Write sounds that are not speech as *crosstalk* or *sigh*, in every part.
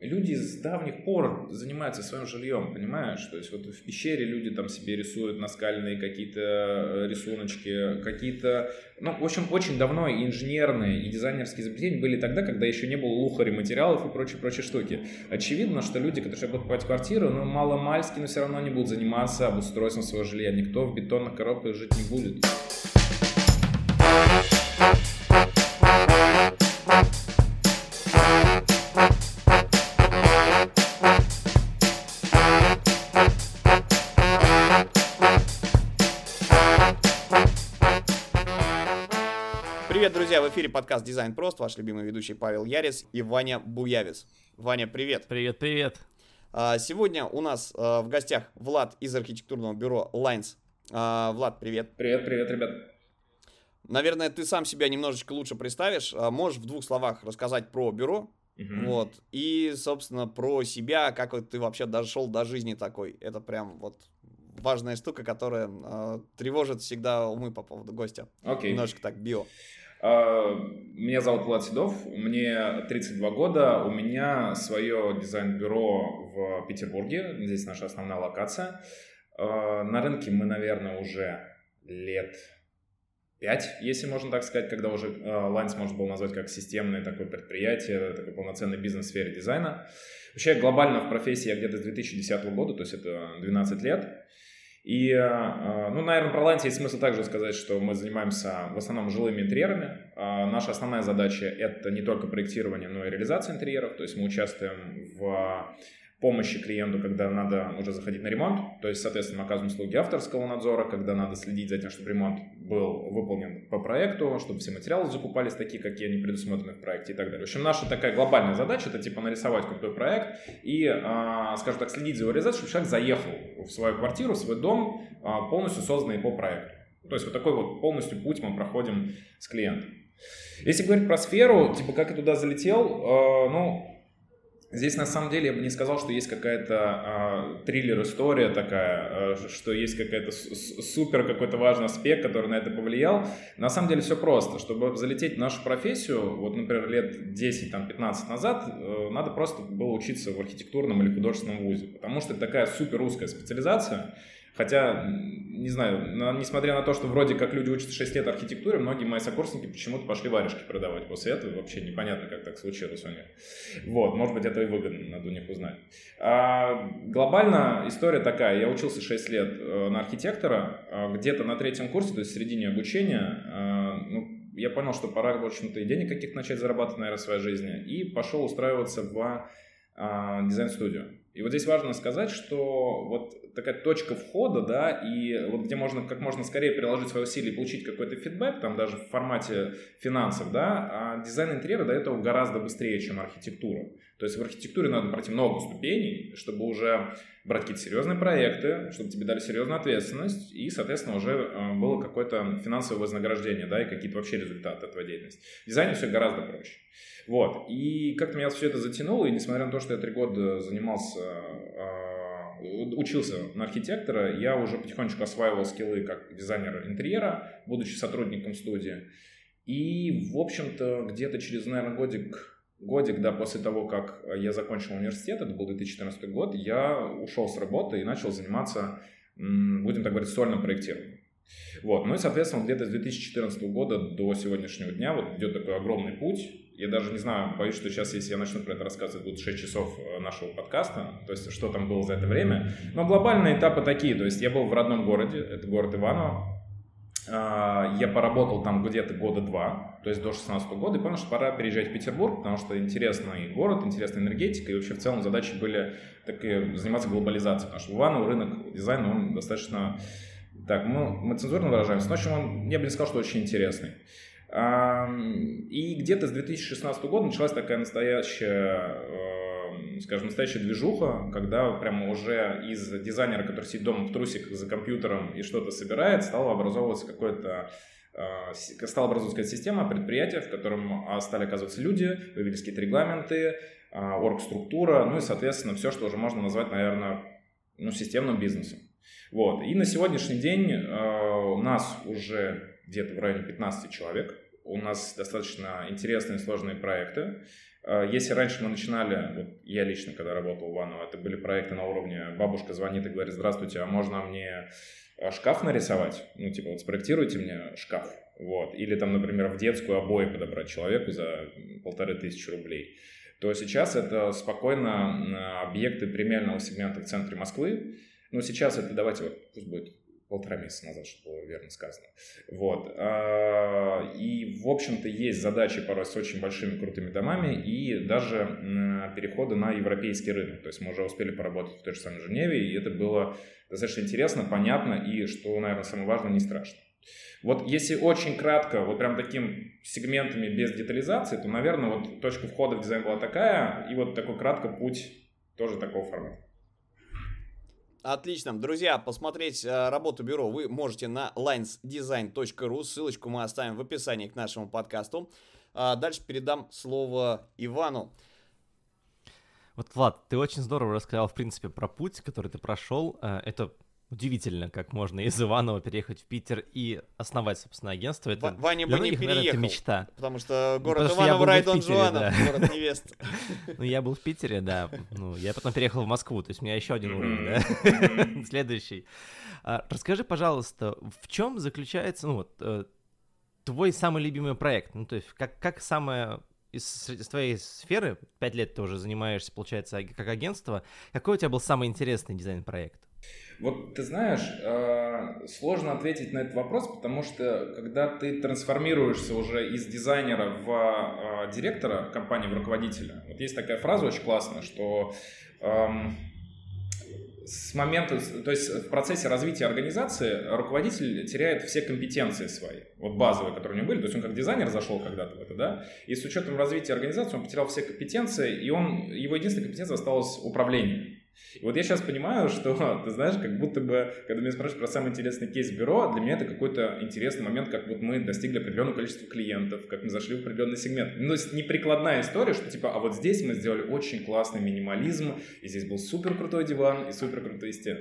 люди с давних пор занимаются своим жильем, понимаешь? То есть вот в пещере люди там себе рисуют наскальные какие-то э, рисуночки, какие-то... Ну, в общем, очень давно и инженерные, и дизайнерские изобретения были тогда, когда еще не было лухари материалов и прочие-прочие штуки. Очевидно, что люди, которые будут покупать квартиру, ну, мало-мальски, но все равно не будут заниматься обустройством своего жилья. Никто в бетонных коробках жить не будет. Эфире подкаст «Дизайн прост», ваш любимый ведущий Павел Ярис и Ваня Буявис. Ваня, привет. Привет, привет. А, сегодня у нас а, в гостях Влад из архитектурного бюро Lines. А, Влад, привет. Привет, привет, ребят. Наверное, ты сам себя немножечко лучше представишь. Можешь в двух словах рассказать про бюро, Uh-huh. Вот. И, собственно, про себя, как вот ты вообще дошел до жизни такой. Это прям вот важная штука, которая э, тревожит всегда умы по поводу гостя. Окей. Okay. Немножко так био. А, меня зовут Влад Седов, мне 32 года, у меня свое дизайн-бюро в Петербурге, здесь наша основная локация. А, на рынке мы, наверное, уже лет 5, если можно так сказать, когда уже Lines можно было назвать как системное такое предприятие, такой полноценный бизнес в сфере дизайна. Вообще глобально в профессии я где-то с 2010 года, то есть это 12 лет. И, а, ну, наверное, про Ланти есть смысл также сказать, что мы занимаемся в основном жилыми интерьерами. А, наша основная задача – это не только проектирование, но и реализация интерьеров. То есть мы участвуем в помощи клиенту, когда надо уже заходить на ремонт. То есть, соответственно, мы оказываем услуги авторского надзора, когда надо следить за тем, чтобы ремонт был выполнен по проекту, чтобы все материалы закупались такие, какие они предусмотрены в проекте и так далее. В общем, наша такая глобальная задача – это типа нарисовать крутой проект и, а, скажем так, следить за его реализацией, чтобы человек заехал в свою квартиру, в свой дом, а, полностью созданный по проекту. То есть вот такой вот полностью путь мы проходим с клиентом. Если говорить про сферу, типа как я туда залетел, э, ну, Здесь на самом деле я бы не сказал, что есть какая-то а, триллер-история такая, а, что есть какая-то супер какой-то важный аспект, который на это повлиял. На самом деле все просто. Чтобы залететь в нашу профессию, вот, например, лет 10-15 назад, э, надо просто было учиться в архитектурном или художественном вузе, потому что это такая супер узкая специализация, Хотя, не знаю, несмотря на то, что вроде как люди учатся 6 лет архитектуре, многие мои сокурсники почему-то пошли варежки продавать после этого. Вообще непонятно, как так случилось у них. Вот, может быть, это и выгодно, надо у них узнать. А, глобально история такая. Я учился 6 лет э, на архитектора. А, где-то на третьем курсе, то есть в середине обучения, а, ну, я понял, что пора, в общем-то, и денег каких-то начать зарабатывать, наверное, в своей жизни. И пошел устраиваться в а, дизайн-студию. И вот здесь важно сказать, что вот такая точка входа, да, и вот где можно как можно скорее приложить свои усилия и получить какой-то фидбэк, там даже в формате финансов, да, а дизайн интерьера до этого гораздо быстрее, чем архитектура. То есть в архитектуре надо пройти много ступеней, чтобы уже брать какие-то серьезные проекты, чтобы тебе дали серьезную ответственность, и, соответственно, уже э, было какое-то финансовое вознаграждение, да, и какие-то вообще результаты твоей деятельности. В дизайне все гораздо проще. Вот. И как-то меня все это затянуло, и несмотря на то, что я три года занимался, э, учился на архитектора, я уже потихонечку осваивал скиллы как дизайнер интерьера, будучи сотрудником студии. И, в общем-то, где-то через, наверное, годик годик, да, после того, как я закончил университет, это был 2014 год, я ушел с работы и начал заниматься, будем так говорить, сольным проектированием. Вот, ну и, соответственно, где-то с 2014 года до сегодняшнего дня вот идет такой огромный путь. Я даже не знаю, боюсь, что сейчас, если я начну про это рассказывать, будет 6 часов э, нашего подкаста, то есть что там было за это время. Но глобальные этапы такие, то есть я был в родном городе, это город Иваново, а, я поработал там где-то года два, то есть до 16 года, и понял, что пора переезжать в Петербург, потому что интересный город, интересная энергетика, и вообще в целом задачи были такие, заниматься глобализацией, потому что в Иваново рынок дизайна, он достаточно, так, мы, мы цензурно выражаемся, но, в общем, он, я бы не сказал, что очень интересный. И где-то с 2016 года началась такая настоящая э, скажем, настоящая движуха, когда прямо уже из дизайнера, который сидит дома в трусиках за компьютером и что-то собирает, стало образовываться какое-то а, стала образовываться система предприятия, в котором а, стали оказываться люди, появились какие-то регламенты, а, оргструктура, ну и, соответственно, все, что уже можно назвать, наверное, ну, системным бизнесом. Вот. И на сегодняшний день у нас уже где-то в районе 15 человек у нас достаточно интересные сложные проекты. А, если раньше мы начинали, вот я лично, когда работал в Иваново, это были проекты на уровне «бабушка звонит и говорит, здравствуйте, а можно мне а, шкаф нарисовать?» Ну, типа, вот спроектируйте мне шкаф. Вот. Или там, например, в детскую обои подобрать человеку за полторы тысячи рублей. То сейчас это спокойно объекты премиального сегмента в центре Москвы. Но сейчас это, давайте вот, пусть будет полтора месяца назад, чтобы было верно сказано. Вот. А, и, в общем-то, есть задачи порой с очень большими крутыми домами и даже переходы на европейский рынок. То есть мы уже успели поработать в той же самой Женеве, и это было достаточно интересно, понятно и, что, наверное, самое важное, не страшно. Вот если очень кратко, вот прям таким сегментами без детализации, то, наверное, вот точка входа в дизайн была такая, и вот такой кратко путь тоже такого формата. Отлично. Друзья, посмотреть э, работу бюро вы можете на linesdesign.ru. Ссылочку мы оставим в описании к нашему подкасту. А дальше передам слово Ивану. Вот, Влад, ты очень здорово рассказал, в принципе, про путь, который ты прошел. Э, это Удивительно, как можно из Иванова переехать в Питер и основать, собственно, агентство. Это Ваня бы не переехал, это мечта. Потому что город потому Иваново, рай Дон Жуанов, город невест. *laughs* Ну, я был в Питере, да. Ну, я потом переехал в Москву, то есть у меня еще один уровень, да? *laughs* Следующий. А, расскажи, пожалуйста, в чем заключается, ну вот, э, твой самый любимый проект? Ну, то есть, как, как самое из, из твоей сферы, пять лет ты уже занимаешься, получается, как агентство, какой у тебя был самый интересный дизайн-проект? Вот ты знаешь, э, сложно ответить на этот вопрос, потому что когда ты трансформируешься уже из дизайнера в э, директора компании, в руководителя, вот есть такая фраза очень классная, что эм, с момента, то есть в процессе развития организации руководитель теряет все компетенции свои, вот базовые, которые у него были, то есть он как дизайнер зашел когда-то в это, да, и с учетом развития организации он потерял все компетенции, и он, его единственная компетенция осталась управлением. И вот я сейчас понимаю, что, *laughs* ты знаешь, как будто бы, когда меня спрашивают про самый интересный кейс бюро, для меня это какой-то интересный момент, как вот мы достигли определенного количества клиентов, как мы зашли в определенный сегмент. Ну, то есть не прикладная история, что типа, а вот здесь мы сделали очень классный минимализм, и здесь был супер крутой диван и супер крутые стены.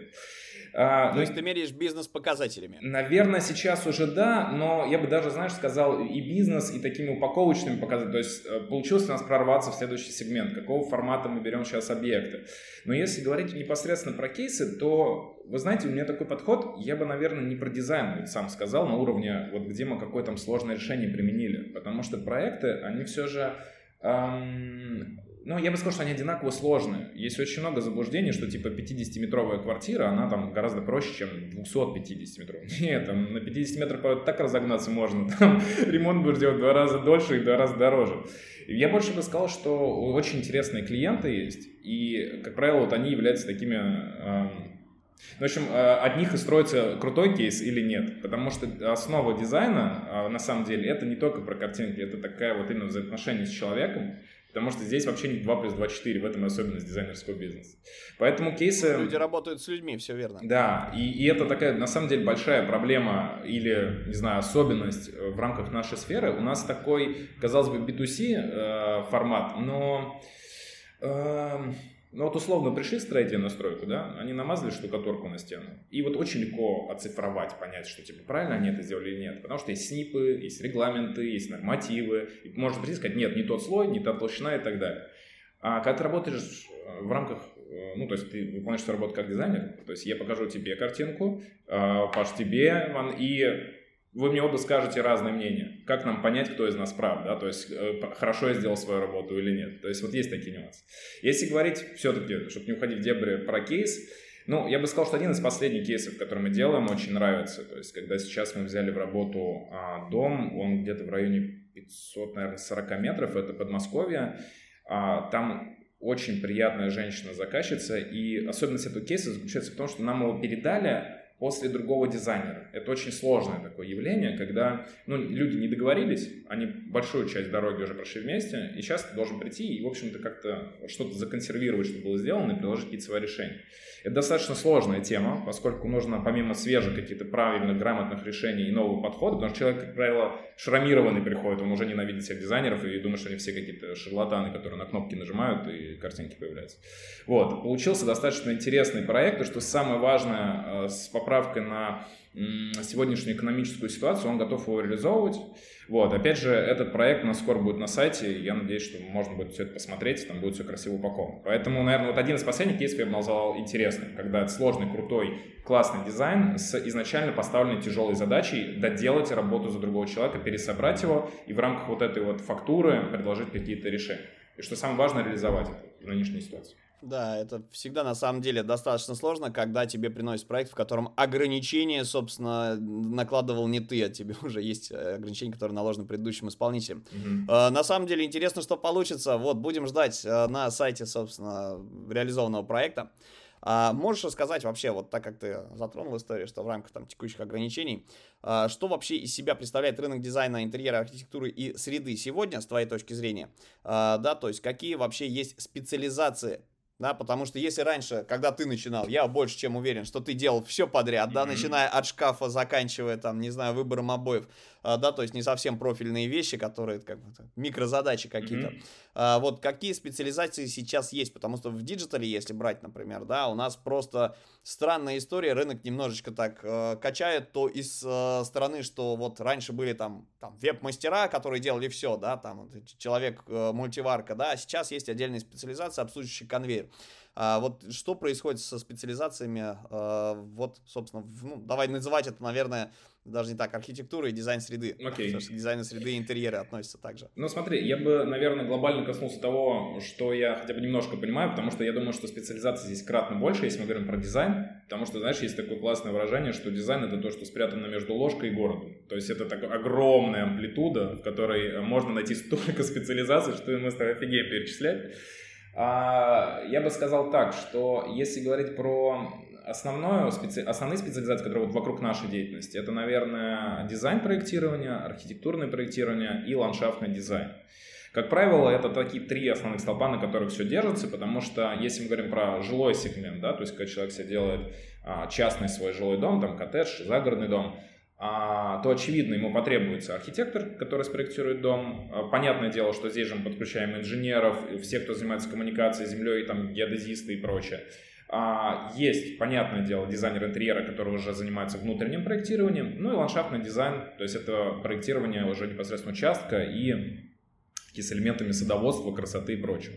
А, То ну, есть ты меряешь бизнес показателями? Наверное, сейчас уже да, но я бы даже, знаешь, сказал и бизнес, и такими упаковочными показателями. То есть э, получилось у нас прорваться в следующий сегмент, какого формата мы берем сейчас объекты. Но если говорить непосредственно про кейсы, то, вы знаете, у меня такой подход, я бы, наверное, не про дизайн вот сам сказал, на уровне, вот где мы какое то сложное решение применили. Потому что проекты, они все же эм, ну, я бы сказал, что они одинаково сложные. Есть очень много заблуждений, что типа 50-метровая квартира, она там гораздо проще, чем 250-метровая. *laughs* Нет, там на 50 метров так разогнаться можно. *laughs* Там ремонт будешь делать в два раза дольше и в два раза дороже. Я больше бы сказал, что очень интересные клиенты есть. И, как правило, вот они являются такими эм, в общем, э, от них и строится крутой кейс или нет. Потому что основа дизайна, э, на самом деле, это не только про картинки, это такая вот именно взаимоотношение с человеком. Потому что здесь вообще не 2 плюс 2 4, в этом особенность дизайнерского бизнеса. Поэтому кейсы... Люди работают с людьми, все верно. Да, и, и это такая, на самом деле, большая проблема или, не знаю, особенность э, в рамках нашей сферы. У нас такой, казалось бы, B2C э, формат, но... Э, ну вот условно пришли строители на стройку, да, они намазали штукатурку на стену. И вот очень легко оцифровать, понять, что типа правильно они это сделали или нет. Потому что есть снипы, есть регламенты, есть нормативы. И можно прийти и сказать, нет, не тот слой, не та толщина и так далее. А когда ты работаешь э, в рамках, э, ну, то есть ты выполняешь свою работу как дизайнер, то есть я покажу тебе картинку, э, Паш тебе, и вы мне оба скажете разное мнение. Как нам понять, кто из нас прав, да, то есть э, хорошо я сделал свою работу или нет. То есть вот есть такие нюансы. Если говорить все-таки, чтобы не уходить в дебри про кейс, ну, я бы сказал, что один из последних кейсов, который мы делаем, очень нравится. То есть, когда сейчас мы взяли в работу а, дом, он где-то в районе 500, наверное, 40 метров, это Подмосковье. А, там очень приятная женщина-заказчица, и особенность этого кейса заключается в том, что нам его передали после другого дизайнера. Это очень сложное такое явление, когда ну, люди не договорились, они большую часть дороги уже прошли вместе, и сейчас ты должен прийти и, в общем-то, как-то что-то законсервировать, что было сделано, и приложить какие-то свои решения. Это достаточно сложная тема, поскольку нужно помимо свежих каких-то правильных, грамотных решений и нового подхода, потому что человек, как правило, шрамированный приходит, он уже ненавидит всех дизайнеров и думает, что они все какие-то шарлатаны, которые на кнопки нажимают и картинки появляются. Вот, получился достаточно интересный проект, и что самое важное, э, спокойно поправкой на сегодняшнюю экономическую ситуацию, он готов его реализовывать. Вот, опять же, этот проект у нас скоро будет на сайте, я надеюсь, что можно будет все это посмотреть, там будет все красиво упаковано. Поэтому, наверное, вот один из последних кейсов я бы назвал интересным, когда это сложный, крутой, классный дизайн с изначально поставленной тяжелой задачей доделать работу за другого человека, пересобрать его и в рамках вот этой вот фактуры предложить какие-то решения. И что самое важное, реализовать это в нынешней ситуации. Да, это всегда на самом деле достаточно сложно, когда тебе приносят проект, в котором ограничения, собственно, накладывал не ты, а тебе *laughs* уже есть э, ограничения, которые наложены предыдущим исполнителем. Mm-hmm. На самом деле интересно, что получится. Вот, будем ждать uh, на сайте, собственно, реализованного проекта. А можешь рассказать вообще, вот так как ты затронул историю, что в рамках там текущих ограничений, а, что вообще из себя представляет рынок дизайна, интерьера, архитектуры и среды сегодня, с твоей точки зрения? А, да, то есть какие вообще есть специализации да, потому что если раньше, когда ты начинал, я больше чем уверен, что ты делал все подряд, mm-hmm. да, начиная от шкафа, заканчивая там, не знаю, выбором обоев, да, то есть не совсем профильные вещи, которые как бы микрозадачи какие-то. Mm-hmm. А, вот какие специализации сейчас есть, потому что в диджитале, если брать, например, да, у нас просто странная история, рынок немножечко так э, качает, то из э, стороны, что вот раньше были там, там веб-мастера, которые делали все, да, там человек э, мультиварка, да, а сейчас есть отдельные специализации, обслуживающий конвейер. А, вот что происходит со специализациями, а, вот, собственно, ну, давай называть это, наверное, даже не так, архитектура и дизайн среды. Окей. *laughs* Потому что дизайн среды и интерьеры относятся также. Ну смотри, я бы, наверное, глобально коснулся того, что я хотя бы немножко понимаю, потому что я думаю, что специализация здесь кратно больше, если мы говорим про дизайн, потому что, знаешь, есть такое классное выражение, что дизайн это то, что спрятано между ложкой и городом. То есть это такая огромная амплитуда, в которой можно найти *laughs* столько специализаций, что мы с тобой офигеем перечислять. А, я бы сказал так, что если говорить про основную, специ... основные специализации, которые вот вокруг нашей деятельности, это, наверное, дизайн проектирования, архитектурное проектирование и ландшафтный дизайн. Как правило, это такие три основных столпа, на которых все держится, потому что если мы говорим про жилой сегмент, да, то есть когда человек себе делает а, частный свой жилой дом, там коттедж, загородный дом, а, то, очевидно, ему потребуется архитектор, который спроектирует дом. А, понятное дело, что здесь же мы подключаем инженеров, все, кто занимается коммуникацией, землей, там, геодезисты и прочее. А, есть, понятное дело, дизайнер интерьера, который уже занимается внутренним проектированием, ну и ландшафтный дизайн, то есть это проектирование уже непосредственно участка и с элементами садоводства, красоты и прочего.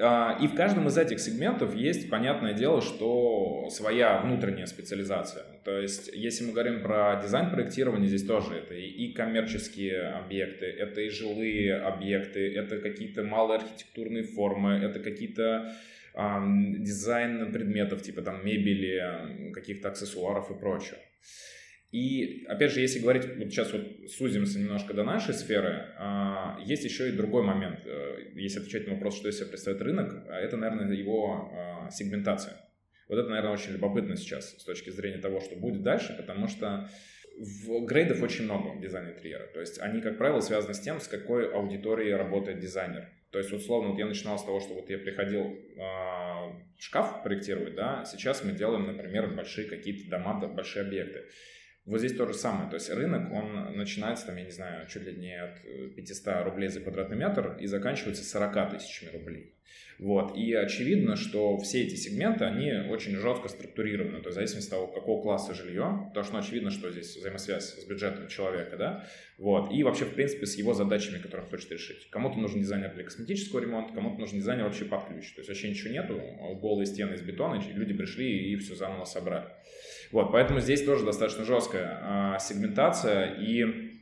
А, и в каждом из этих сегментов есть, понятное дело, что своя внутренняя специализация. То есть, если мы говорим про дизайн проектирования, здесь тоже это и коммерческие объекты, это и жилые объекты, это какие-то малые архитектурные формы, это какие-то дизайн предметов, типа там мебели, каких-то аксессуаров и прочего. И, опять же, если говорить, вот сейчас вот сузимся немножко до нашей сферы, а, есть еще и другой момент. Э, если отвечать на вопрос, что из себя представляет рынок, а это, наверное, его а, сегментация. Вот это, наверное, очень любопытно сейчас с точки зрения того, что будет дальше, потому что в грейдов очень много в дизайне интерьера. То есть они, как правило, связаны с тем, с какой аудиторией работает дизайнер. То есть, условно, вот я начинал с того, что вот я приходил э, шкаф проектировать, да, сейчас мы делаем, например, большие какие-то дома, большие объекты. Вот здесь то же самое. То есть рынок, он начинается, там, я не знаю, чуть ли не от 500 э, рублей за квадратный метр и заканчивается 40 тысячами рублей. Вот. И очевидно, что все эти сегменты, они очень жестко структурированы. То есть в зависимости от того, какого класса жилье, потому что ну, очевидно, что здесь взаимосвязь с бюджетом человека, да, вот. И вообще, в принципе, с его задачами, которые он хочет решить. Кому-то нужен дизайнер для косметического ремонта, кому-то нужен дизайнер вообще под ключ. То есть вообще ничего нету, голые стены из бетона, и люди пришли и все заново собрали. Вот, поэтому здесь тоже достаточно жесткая а, сегментация и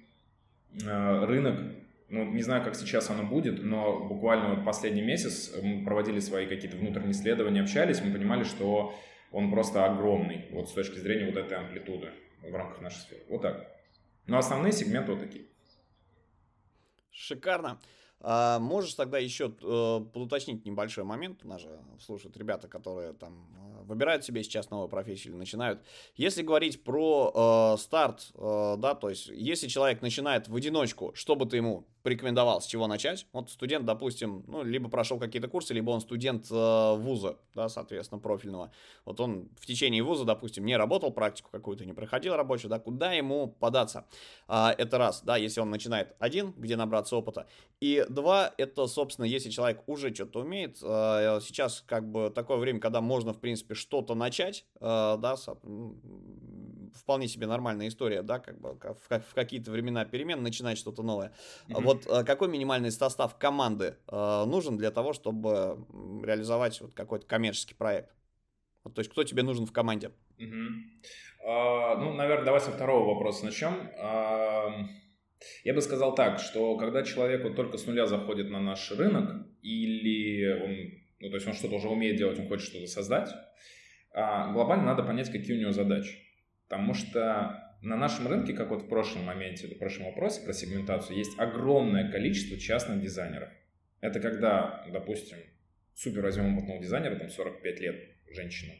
а, рынок, ну, не знаю, как сейчас оно будет, но буквально вот последний месяц мы проводили свои какие-то внутренние исследования, общались, мы понимали, что он просто огромный, вот с точки зрения вот этой амплитуды в рамках нашей сферы. Вот так. Но основные сегменты вот такие. Шикарно. А, можешь тогда еще э, небольшой момент, у нас же слушают ребята, которые там э, выбирают себе сейчас новую профессию или начинают. Если говорить про э, старт, э, да, то есть если человек начинает в одиночку, что бы ты ему порекомендовал, с чего начать. Вот студент, допустим, ну, либо прошел какие-то курсы, либо он студент э, вуза, да, соответственно, профильного. Вот он в течение вуза, допустим, не работал, практику какую-то не проходил рабочую, да, куда ему податься? А, это раз, да, если он начинает один, где набраться опыта. И два, это, собственно, если человек уже что-то умеет, э, сейчас как бы такое время, когда можно, в принципе, что-то начать, э, да, вполне себе нормальная история, да, как бы в, в какие-то времена перемен начинать что-то новое. Mm-hmm. Вот э, какой минимальный состав команды э, нужен для того, чтобы реализовать вот какой-то коммерческий проект? Вот, то есть кто тебе нужен в команде? Mm-hmm. Uh, ну, наверное, давай со второго вопроса начнем. Uh, я бы сказал так, что когда человек вот только с нуля заходит на наш рынок, или он, ну, то есть он что-то уже умеет делать, он хочет что-то создать, uh, глобально надо понять, какие у него задачи. Потому что на нашем рынке, как вот в прошлом моменте, в прошлом вопросе про сегментацию, есть огромное количество частных дизайнеров. Это когда, допустим, супер возьмем опытного дизайнера, там 45 лет, женщина,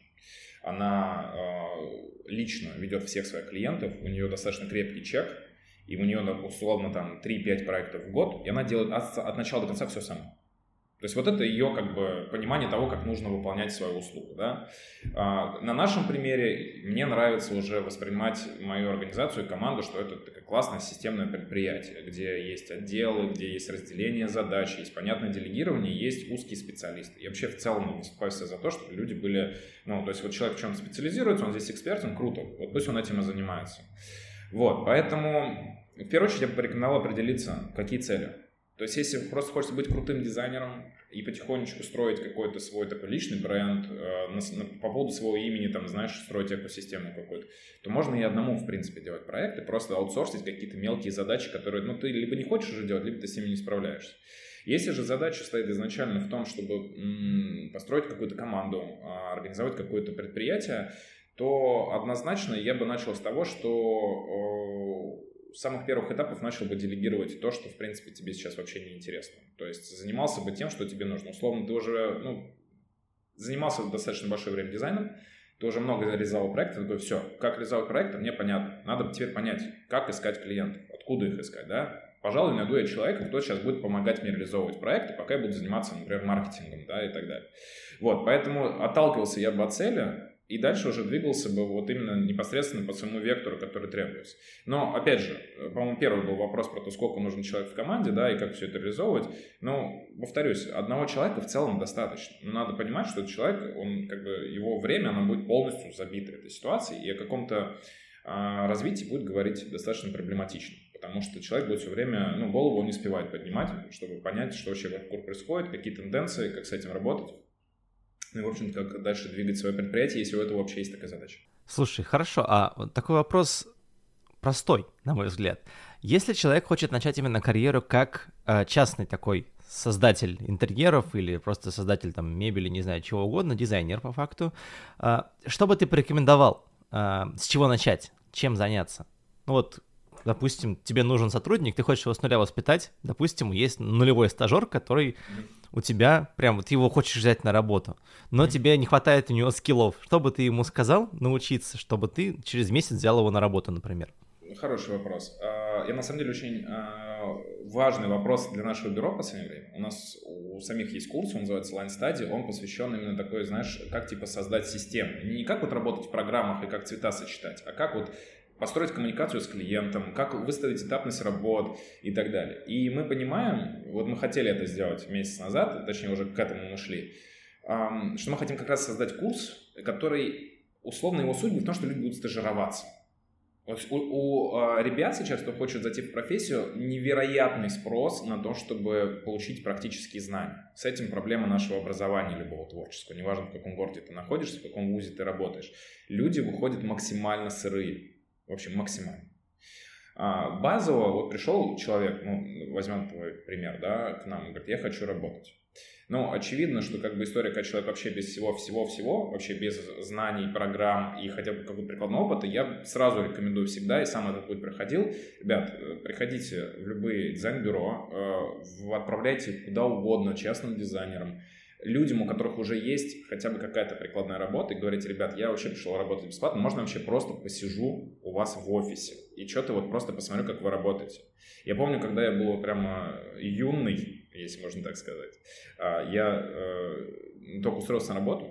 она э, лично ведет всех своих клиентов, у нее достаточно крепкий чек, и у нее условно там 3-5 проектов в год, и она делает от, от начала до конца все сама. То есть вот это ее как бы понимание того, как нужно выполнять свою услугу. Да? А, на нашем примере мне нравится уже воспринимать мою организацию и команду, что это такое классное системное предприятие, где есть отделы, где есть разделение задач, есть понятное делегирование, есть узкие специалисты. Я вообще в целом выступаю за то, чтобы люди были, ну, то есть вот человек в чем-то специализируется, он здесь эксперт, он круто, вот пусть он этим и занимается. Вот, поэтому в первую очередь я бы порекомендовал определиться, какие цели. То есть, если просто хочется быть крутым дизайнером и потихонечку строить какой-то свой такой личный бренд, э, на, на, по поводу своего имени, там, знаешь, строить экосистему какую-то, то можно и одному, в принципе, делать проекты, просто аутсорсить какие-то мелкие задачи, которые, ну, ты либо не хочешь уже делать, либо ты с ними не справляешься. Если же задача стоит изначально в том, чтобы м- построить какую-то команду, а, организовать какое-то предприятие, то однозначно я бы начал с того, что с самых первых этапов начал бы делегировать то, что, в принципе, тебе сейчас вообще не интересно. То есть занимался бы тем, что тебе нужно. Условно, ты уже, ну, занимался достаточно большое время дизайном, ты уже много реализовал проектов, такой, все, как реализовать проекты, мне понятно. Надо теперь понять, как искать клиентов, откуда их искать, да. Пожалуй, найду я человека, кто сейчас будет помогать мне реализовывать проекты, пока я буду заниматься, например, маркетингом, да, и так далее. Вот, поэтому отталкивался я бы от цели, и дальше уже двигался бы вот именно непосредственно по своему вектору, который требуется. Но, опять же, по-моему, первый был вопрос про то, сколько нужен человек в команде, да, и как все это реализовывать. Но, повторюсь, одного человека в целом достаточно. Но надо понимать, что этот человек, он, как бы, его время, оно будет полностью забито этой ситуацией, и о каком-то а, развитии будет говорить достаточно проблематично. Потому что человек будет все время, ну, голову он не успевает поднимать, чтобы понять, что вообще вокруг происходит, какие тенденции, как с этим работать ну в общем-то, как дальше двигать свое предприятие, если у этого вообще есть такая задача. Слушай, хорошо, а такой вопрос простой, на мой взгляд. Если человек хочет начать именно карьеру как э, частный такой создатель интерьеров или просто создатель там мебели, не знаю, чего угодно, дизайнер по факту, э, что бы ты порекомендовал? Э, с чего начать? Чем заняться? Ну вот, допустим, тебе нужен сотрудник, ты хочешь его с нуля воспитать, допустим, есть нулевой стажер, который у тебя прям вот его хочешь взять на работу, но mm-hmm. тебе не хватает у него скиллов. Что бы ты ему сказал научиться, чтобы ты через месяц взял его на работу, например? Хороший вопрос. А, я на самом деле очень а, важный вопрос для нашего бюро в последнее время. У нас у самих есть курс, он называется Line Study, он посвящен именно такой, знаешь, как типа создать систему. Не как вот работать в программах и как цвета сочетать, а как вот построить коммуникацию с клиентом, как выставить этапность работ и так далее. И мы понимаем, вот мы хотели это сделать месяц назад, точнее уже к этому мы шли, что мы хотим как раз создать курс, который, условно его суть в том, что люди будут стажироваться. Вот у, у а, ребят сейчас, кто хочет зайти в профессию, невероятный спрос на то, чтобы получить практические знания. С этим проблема нашего образования любого творческого. Неважно, в каком городе ты находишься, в каком вузе ты работаешь. Люди выходят максимально сырые. В общем, максимально. А базово, вот пришел человек, ну, возьмем твой пример, да, к нам, говорит, я хочу работать. Ну, очевидно, что как бы история, когда человек вообще без всего-всего-всего, вообще без знаний, программ и хотя бы какого-то прикладного опыта, я сразу рекомендую всегда, и сам этот путь проходил. Ребят, приходите в любые дизайн-бюро, э, отправляйте куда угодно частным дизайнерам, людям, у которых уже есть хотя бы какая-то прикладная работа, и говорить, ребят, я вообще пришел работать бесплатно, можно вообще просто посижу у вас в офисе и что-то вот просто посмотрю, как вы работаете. Я помню, когда я был прямо юный, если можно так сказать, а, я э, только устроился на работу,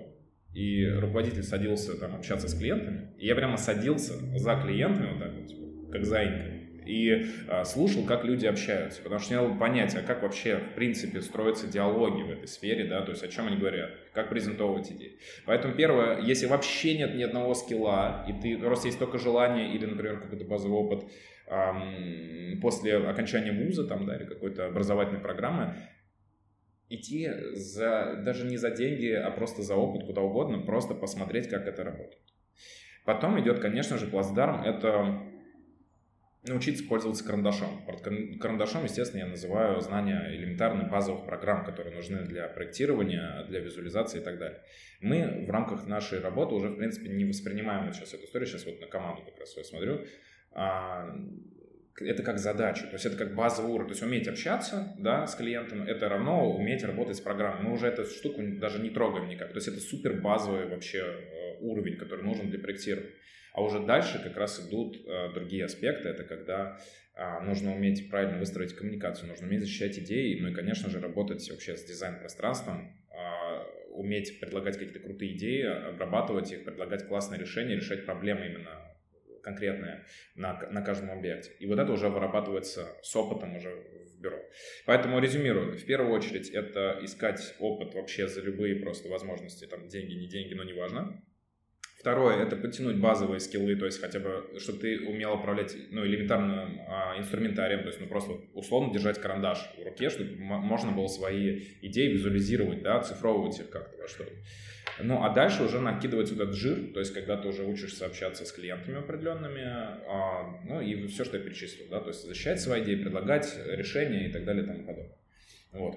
и руководитель садился там общаться с клиентами, и я прямо садился за клиентами вот так вот, как заинька, и а, слушал, как люди общаются, потому что надо понять, а как вообще, в принципе, строятся диалоги в этой сфере, да, то есть о чем они говорят, как презентовывать идеи. Поэтому первое, если вообще нет ни одного скилла, и ты просто есть только желание или, например, какой-то базовый опыт эм, после окончания вуза там, да, или какой-то образовательной программы, идти за, даже не за деньги, а просто за опыт куда угодно, просто посмотреть, как это работает. Потом идет, конечно же, плацдарм, это научиться пользоваться карандашом. Карандашом, естественно, я называю знания элементарных базовых программ, которые нужны для проектирования, для визуализации и так далее. Мы в рамках нашей работы уже, в принципе, не воспринимаем вот сейчас эту историю, сейчас вот на команду как раз я смотрю, а, это как задачу, то есть это как базовый уровень, то есть уметь общаться да, с клиентом, это равно уметь работать с программой. Мы уже эту штуку даже не трогаем никак, то есть это супер базовый вообще э, уровень, который нужен для проектирования. А уже дальше как раз идут э, другие аспекты. Это когда э, нужно уметь правильно выстроить коммуникацию, нужно уметь защищать идеи, ну и, конечно же, работать вообще с дизайн-пространством, э, уметь предлагать какие-то крутые идеи, обрабатывать их, предлагать классные решения, решать проблемы именно конкретные на, на каждом объекте. И вот это уже вырабатывается с опытом уже в бюро. Поэтому резюмирую. В первую очередь это искать опыт вообще за любые просто возможности, там деньги, не деньги, но неважно. Второе – это подтянуть базовые скиллы, то есть хотя бы, чтобы ты умел управлять ну, элементарным а, инструментарием, то есть ну, просто условно держать карандаш в руке, чтобы можно было свои идеи визуализировать, да, цифровывать их как-то во что-то. Ну, а дальше уже накидывать вот этот жир, то есть когда ты уже учишься общаться с клиентами определенными, а, ну и все, что я перечислил, да, то есть защищать свои идеи, предлагать решения и так далее и тому подобное. Вот.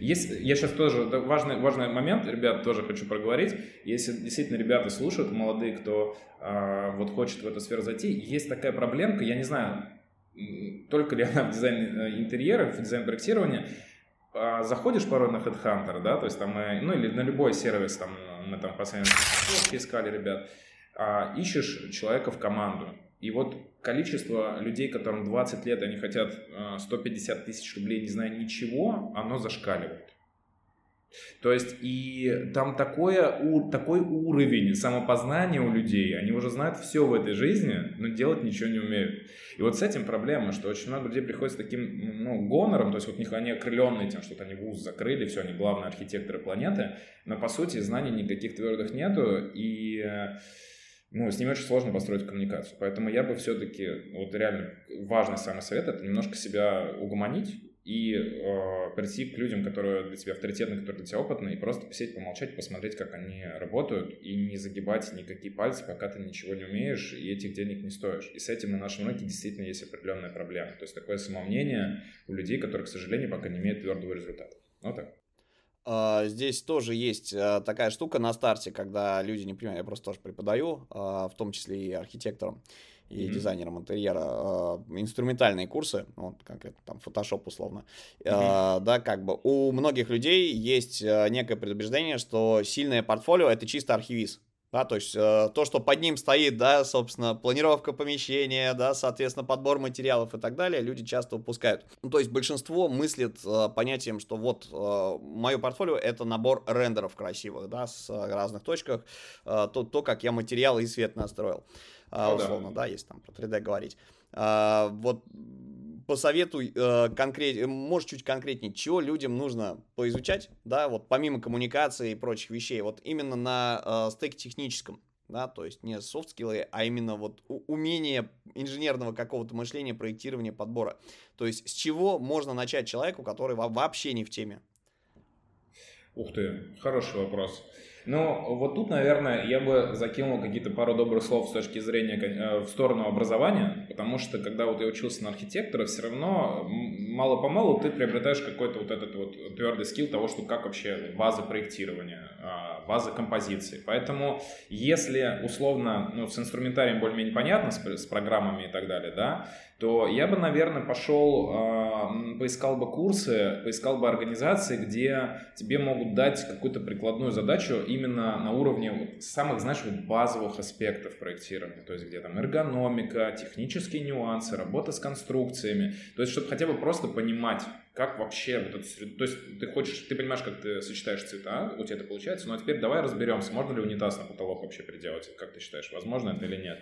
Есть, я сейчас тоже, важный, важный момент, ребят, тоже хочу проговорить. Если действительно ребята слушают, молодые, кто э, вот хочет в эту сферу зайти, есть такая проблемка, я не знаю, только ли она в дизайне э, интерьера, в дизайн проектирования, э, заходишь порой на Headhunter, да, то есть там, э, ну или на любой сервис, там, мы там последние искали ребят, э, ищешь человека в команду, и вот количество людей, которым 20 лет, они хотят 150 а, тысяч рублей, не зная ничего, оно зашкаливает. То есть и там такое, такой уровень самопознания у людей, они уже знают все в этой жизни, но делать ничего не умеют. И вот с этим проблема, что очень много людей приходят с таким ну, гонором, то есть вот них они окрыленные тем, что они вуз закрыли, все, они главные архитекторы планеты, но по сути знаний никаких твердых нету, и ну, с ними очень сложно построить коммуникацию. Поэтому я бы все-таки, вот реально важный самый совет, это немножко себя угомонить и э, прийти к людям, которые для тебя авторитетны, которые для тебя опытны, и просто посидеть, помолчать, посмотреть, как они работают, и не загибать никакие пальцы, пока ты ничего не умеешь, и этих денег не стоишь. И с этим на нашем рынке действительно есть определенная проблема. То есть такое самомнение у людей, которые, к сожалению, пока не имеют твердого результата. Вот так. А, здесь тоже есть а, такая штука на старте, когда люди не понимают, я просто тоже преподаю, а, в том числе и архитекторам и mm-hmm. дизайнерам интерьера инструментальные курсы, ну, вот конкретно там Photoshop условно, mm-hmm. да, как бы у многих людей есть некое предубеждение, что сильное портфолио это чисто архивиз, да, то есть э, то, что под ним стоит, да, собственно, планировка помещения, да, соответственно, подбор материалов и так далее, люди часто упускают. Ну, то есть большинство мыслит э, понятием, что вот э, мое портфолио это набор рендеров красивых, да, с разных точках, э, то, то, как я материалы и свет настроил, э, условно, да. да, если там про 3D говорить. Э, вот посоветуй э, конкрет, можешь чуть конкретнее, чего людям нужно поизучать, да, вот помимо коммуникации и прочих вещей, вот именно на э, стеке техническом, да, то есть не софт скиллы, а именно вот умение инженерного какого-то мышления, проектирования, подбора. То есть с чего можно начать человеку, который вообще не в теме? Ух ты, хороший вопрос. Ну, вот тут, наверное, я бы закинул какие-то пару добрых слов с точки зрения э, в сторону образования, потому что, когда вот я учился на архитектора, все равно мало-помалу ты приобретаешь какой-то вот этот вот твердый скилл того, что как вообще база проектирования, а, база композиции. Поэтому, если условно, ну, с инструментарием более-менее понятно, с, с программами и так далее, да, то я бы, наверное, пошел, э, поискал бы курсы, поискал бы организации, где тебе могут дать какую-то прикладную задачу именно на уровне вот самых, знаешь, вот базовых аспектов проектирования, то есть где там эргономика, технические нюансы, работа с конструкциями, то есть чтобы хотя бы просто понимать, как вообще вот это, то есть ты хочешь, ты понимаешь, как ты сочетаешь цвета, у тебя это получается, ну, а теперь давай разберемся, можно ли унитаз на потолок вообще приделать, как ты считаешь, возможно это или нет.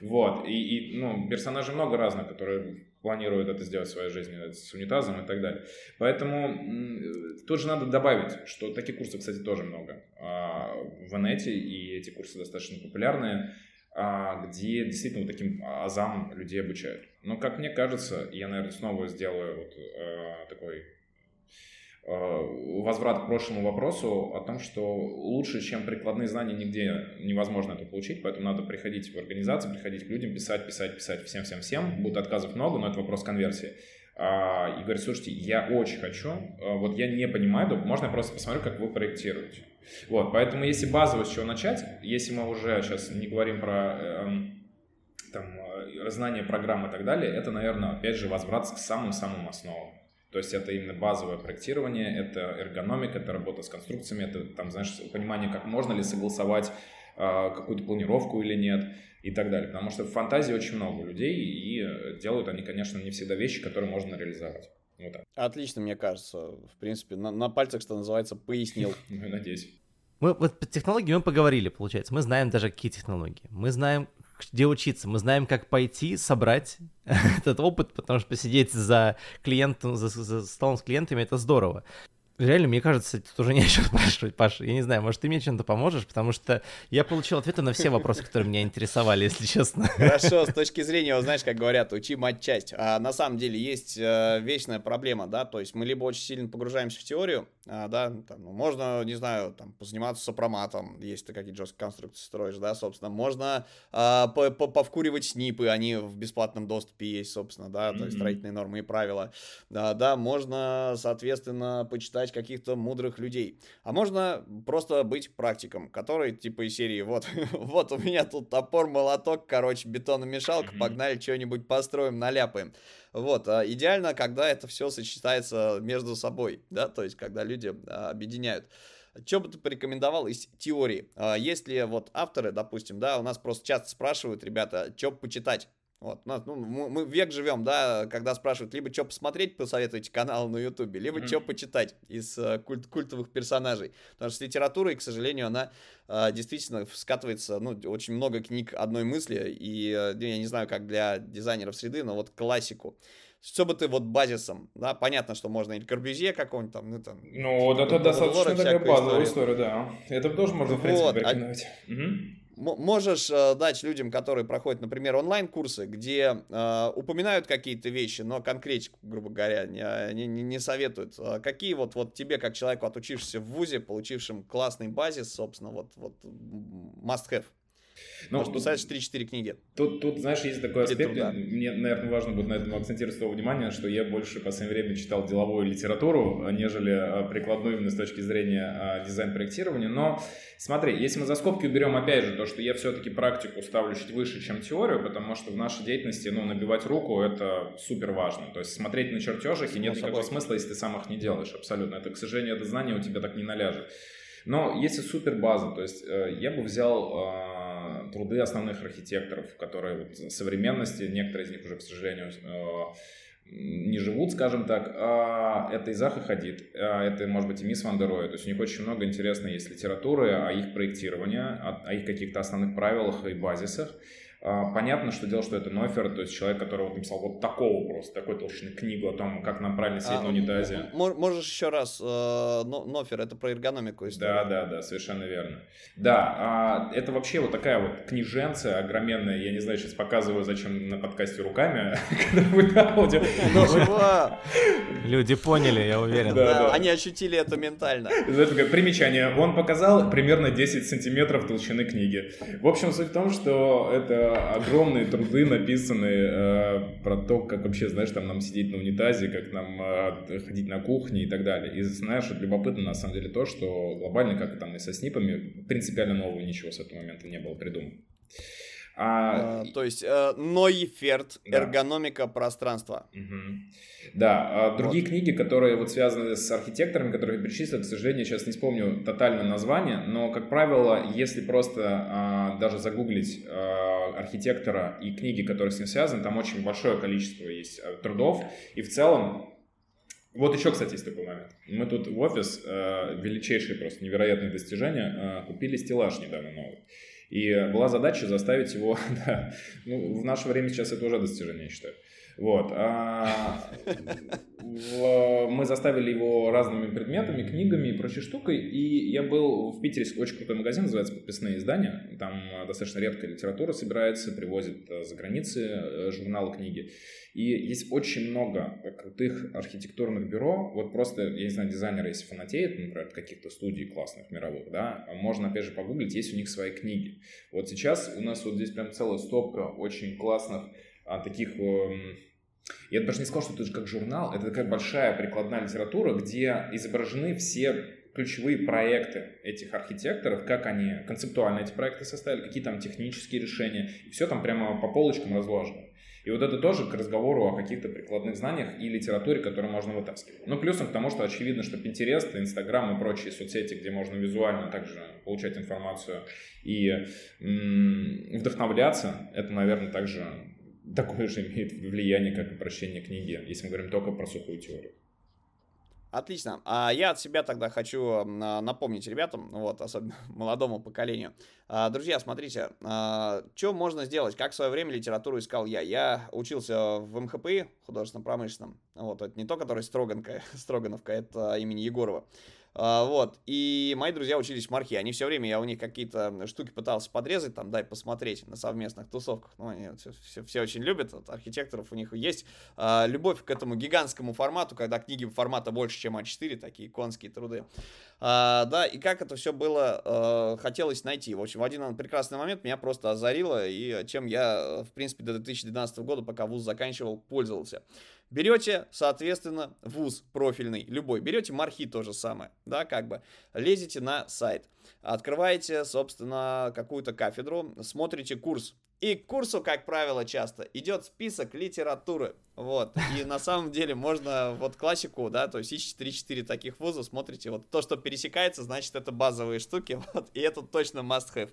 Вот, и, и ну, персонажей много разных, которые планируют это сделать в своей жизни с унитазом и так далее. Поэтому тут же надо добавить, что таких курсов, кстати, тоже много а, в инете, и эти курсы достаточно популярные, а, где действительно вот таким азам людей обучают. Но, как мне кажется, я, наверное, снова сделаю вот а, такой Э, возврат к прошлому вопросу о том, что лучше, чем прикладные знания, нигде невозможно это получить, поэтому надо приходить в организацию, приходить к людям, писать, писать, писать всем-всем-всем. Будет отказов много, но это вопрос конверсии. А, и говорит, слушайте, я очень хочу, э, вот я не понимаю, можно я просто посмотрю, как вы проектируете. Вот, поэтому если базово с чего начать, если мы уже сейчас не говорим про э, эм, там, знание программы и так далее, это, наверное, опять же, возврат к самым-самым основам. То есть это именно базовое проектирование, это эргономика, это работа с конструкциями, это там, знаешь, понимание, как можно ли согласовать э, какую-то планировку или нет и так далее. Потому что в фантазии очень много людей, и делают они, конечно, не всегда вещи, которые можно реализовать. Вот так. Отлично, мне кажется. В принципе, на, на пальцах, что называется, пояснил. *laughs* Ну, надеюсь. Мы вот по технологии мы поговорили, получается. Мы знаем даже, какие технологии. Мы знаем, где учиться. Мы знаем, как пойти собрать *laughs* этот опыт, потому что посидеть за клиентом, за, за столом с клиентами это здорово реально, мне кажется, тут уже *laughs* не о чем спрашивать, Паша. Я не знаю, может, ты мне чем-то поможешь, потому что я получил ответы на все вопросы, которые меня интересовали, если честно. *laughs* Хорошо, с точки зрения, знаешь, как говорят, учи мать часть. А на самом деле есть э, вечная проблема, да, то есть мы либо очень сильно погружаемся в теорию, а, да, там, ну, можно, не знаю, там, позаниматься сопроматом, если ты какие-то жесткие конструкции строишь, да, собственно, можно а, по -по повкуривать снипы, они в бесплатном доступе есть, собственно, да, то есть строительные нормы и правила, да, да, можно, соответственно, почитать ждать каких-то мудрых людей. А можно просто быть практиком, который типа из серии вот, *laughs* вот у меня тут топор, молоток, короче, бетономешалка, погнали что-нибудь построим, наляпаем. Вот, а идеально, когда это все сочетается между собой, да, то есть когда люди а, объединяют. Что бы ты порекомендовал из теории? А, есть ли вот авторы, допустим, да, у нас просто часто спрашивают, ребята, что почитать? Вот, нас, ну, мы век живем, да, когда спрашивают, либо что посмотреть, посоветуйте канал на ютубе, либо mm-hmm. что почитать из э, культ, культовых персонажей. Потому что с литературой, к сожалению, она э, действительно скатывается, ну, очень много книг одной мысли, и э, я не знаю, как для дизайнеров среды, но вот классику. Что бы ты вот базисом, да, понятно, что можно или Корбюзье какого-нибудь там, ну, там... Ну, это достаточно такая базовая история, да. Это тоже можно, в принципе, вот, порекомендовать. А... Угу можешь э, дать людям, которые проходят, например, онлайн-курсы, где э, упоминают какие-то вещи, но конкретику, грубо говоря, не, не, не советуют. А какие вот, вот тебе, как человеку, отучившемуся в ВУЗе, получившим классный базис, собственно, вот, вот must-have? Ну, Может, посоветуешь 3-4 книги. Тут, тут, знаешь, есть такой аспект, мне, наверное, важно будет на этом акцентировать свое внимание, что я больше в последнее время читал деловую литературу, нежели а, прикладную именно с точки зрения а, дизайн-проектирования. Но смотри, если мы за скобки уберем, опять же, то, что я все-таки практику ставлю чуть выше, чем теорию, потому что в нашей деятельности, ну, набивать руку — это супер важно. То есть смотреть на чертежах, и нет никакого смысла, если ты сам их не делаешь, абсолютно. Это, к сожалению, это знание у тебя так не наляжет. Но если супер база, то есть э, я бы взял э, труды основных архитекторов, которые вот в современности, некоторые из них уже, к сожалению, э, не живут, скажем так, а это Изах и Хадид, а это, может быть, и Мисс Ван То есть у них очень много интересной есть литературы о их проектировании, о, о их каких-то основных правилах и базисах. А, понятно, что дело, что это Нофер, то есть человек, который вот написал вот такого просто, такой толщины книгу о том, как нам правильно сидеть а, на унитазе. Можешь еще раз, э, Нофер, это про эргономику историю. Да, да, да, совершенно верно. Да, а, это вообще вот такая вот книженция огроменная, я не знаю, сейчас показываю, зачем на подкасте руками, *laughs* когда вы аудио. Люди поняли, я уверен. Да, они ощутили это ментально. Это примечание, он показал примерно 10 сантиметров толщины книги. В общем, суть в том, что это огромные труды написанные э, про то, как вообще, знаешь, там нам сидеть на унитазе, как нам э, ходить на кухне и так далее. И знаешь, любопытно на самом деле то, что глобально, как там и со снипами, принципиально нового ничего с этого момента не было придумано. А, а, то есть э, Нойферт, да. эргономика пространства. Угу. Да, а другие вот. книги, которые вот связаны с архитекторами, которые перечислил, к сожалению, сейчас не вспомню тотально название, но, как правило, если просто а, даже загуглить а, архитектора и книги, которые с ним связаны, там очень большое количество есть а, трудов, и в целом вот еще, кстати, есть такой момент. Мы тут в офис, э, величайшие просто невероятные достижения, э, купили стеллаж недавно новый. И была задача заставить его, *laughs* да, ну, в наше время сейчас это уже достижение, я считаю. Вот. А, мы заставили его разными предметами, книгами и прочей штукой. И я был в Питере, очень крутой магазин, называется «Подписные издания». Там достаточно редкая литература собирается, привозят э, за границы э, журналы, книги. И есть очень много крутых архитектурных бюро. Вот просто, я не знаю, дизайнеры, если фанатеют, например, каких-то студий классных, мировых, да, можно, опять же, погуглить, есть у них свои книги. Вот сейчас у нас вот здесь прям целая стопка очень классных а, таких... Я даже не сказал, что это как журнал, это такая большая прикладная литература, где изображены все ключевые проекты этих архитекторов, как они концептуально эти проекты составили, какие там технические решения, и все там прямо по полочкам разложено. И вот это тоже к разговору о каких-то прикладных знаниях и литературе, которую можно вытаскивать. Ну, плюсом к тому, что очевидно, что Pinterest, Instagram и прочие соцсети, где можно визуально также получать информацию и м- вдохновляться, это, наверное, также такое же имеет влияние, как и прочтение книги, если мы говорим только про сухую теорию. Отлично. А я от себя тогда хочу напомнить ребятам, вот, особенно *laughs* молодому поколению. А, друзья, смотрите, а, что можно сделать? Как в свое время литературу искал я? Я учился в МХПИ, художественно-промышленном. Вот, это не то, который Строганка, *laughs* Строгановка, это имени Егорова. А, вот. И мои друзья учились в Мархе. Они все время, я у них какие-то штуки пытался подрезать, там, дай посмотреть на совместных тусовках. Ну, они все, все, все очень любят. Вот, архитекторов у них есть а, любовь к этому гигантскому формату, когда книги формата больше, чем А4, такие конские труды. А, да, и как это все было, а, хотелось найти. В общем, в один прекрасный момент меня просто озарило, и чем я, в принципе, до 2012 года, пока вуз заканчивал, пользовался. Берете, соответственно, вуз профильный, любой. Берете мархи то же самое, да, как бы. Лезете на сайт, открываете, собственно, какую-то кафедру, смотрите курс. И к курсу, как правило, часто идет список литературы. Вот. И на самом деле можно вот классику, да, то есть ищите 3-4 таких вуза, смотрите, вот то, что пересекается, значит, это базовые штуки, *laughs* вот, и это точно must have.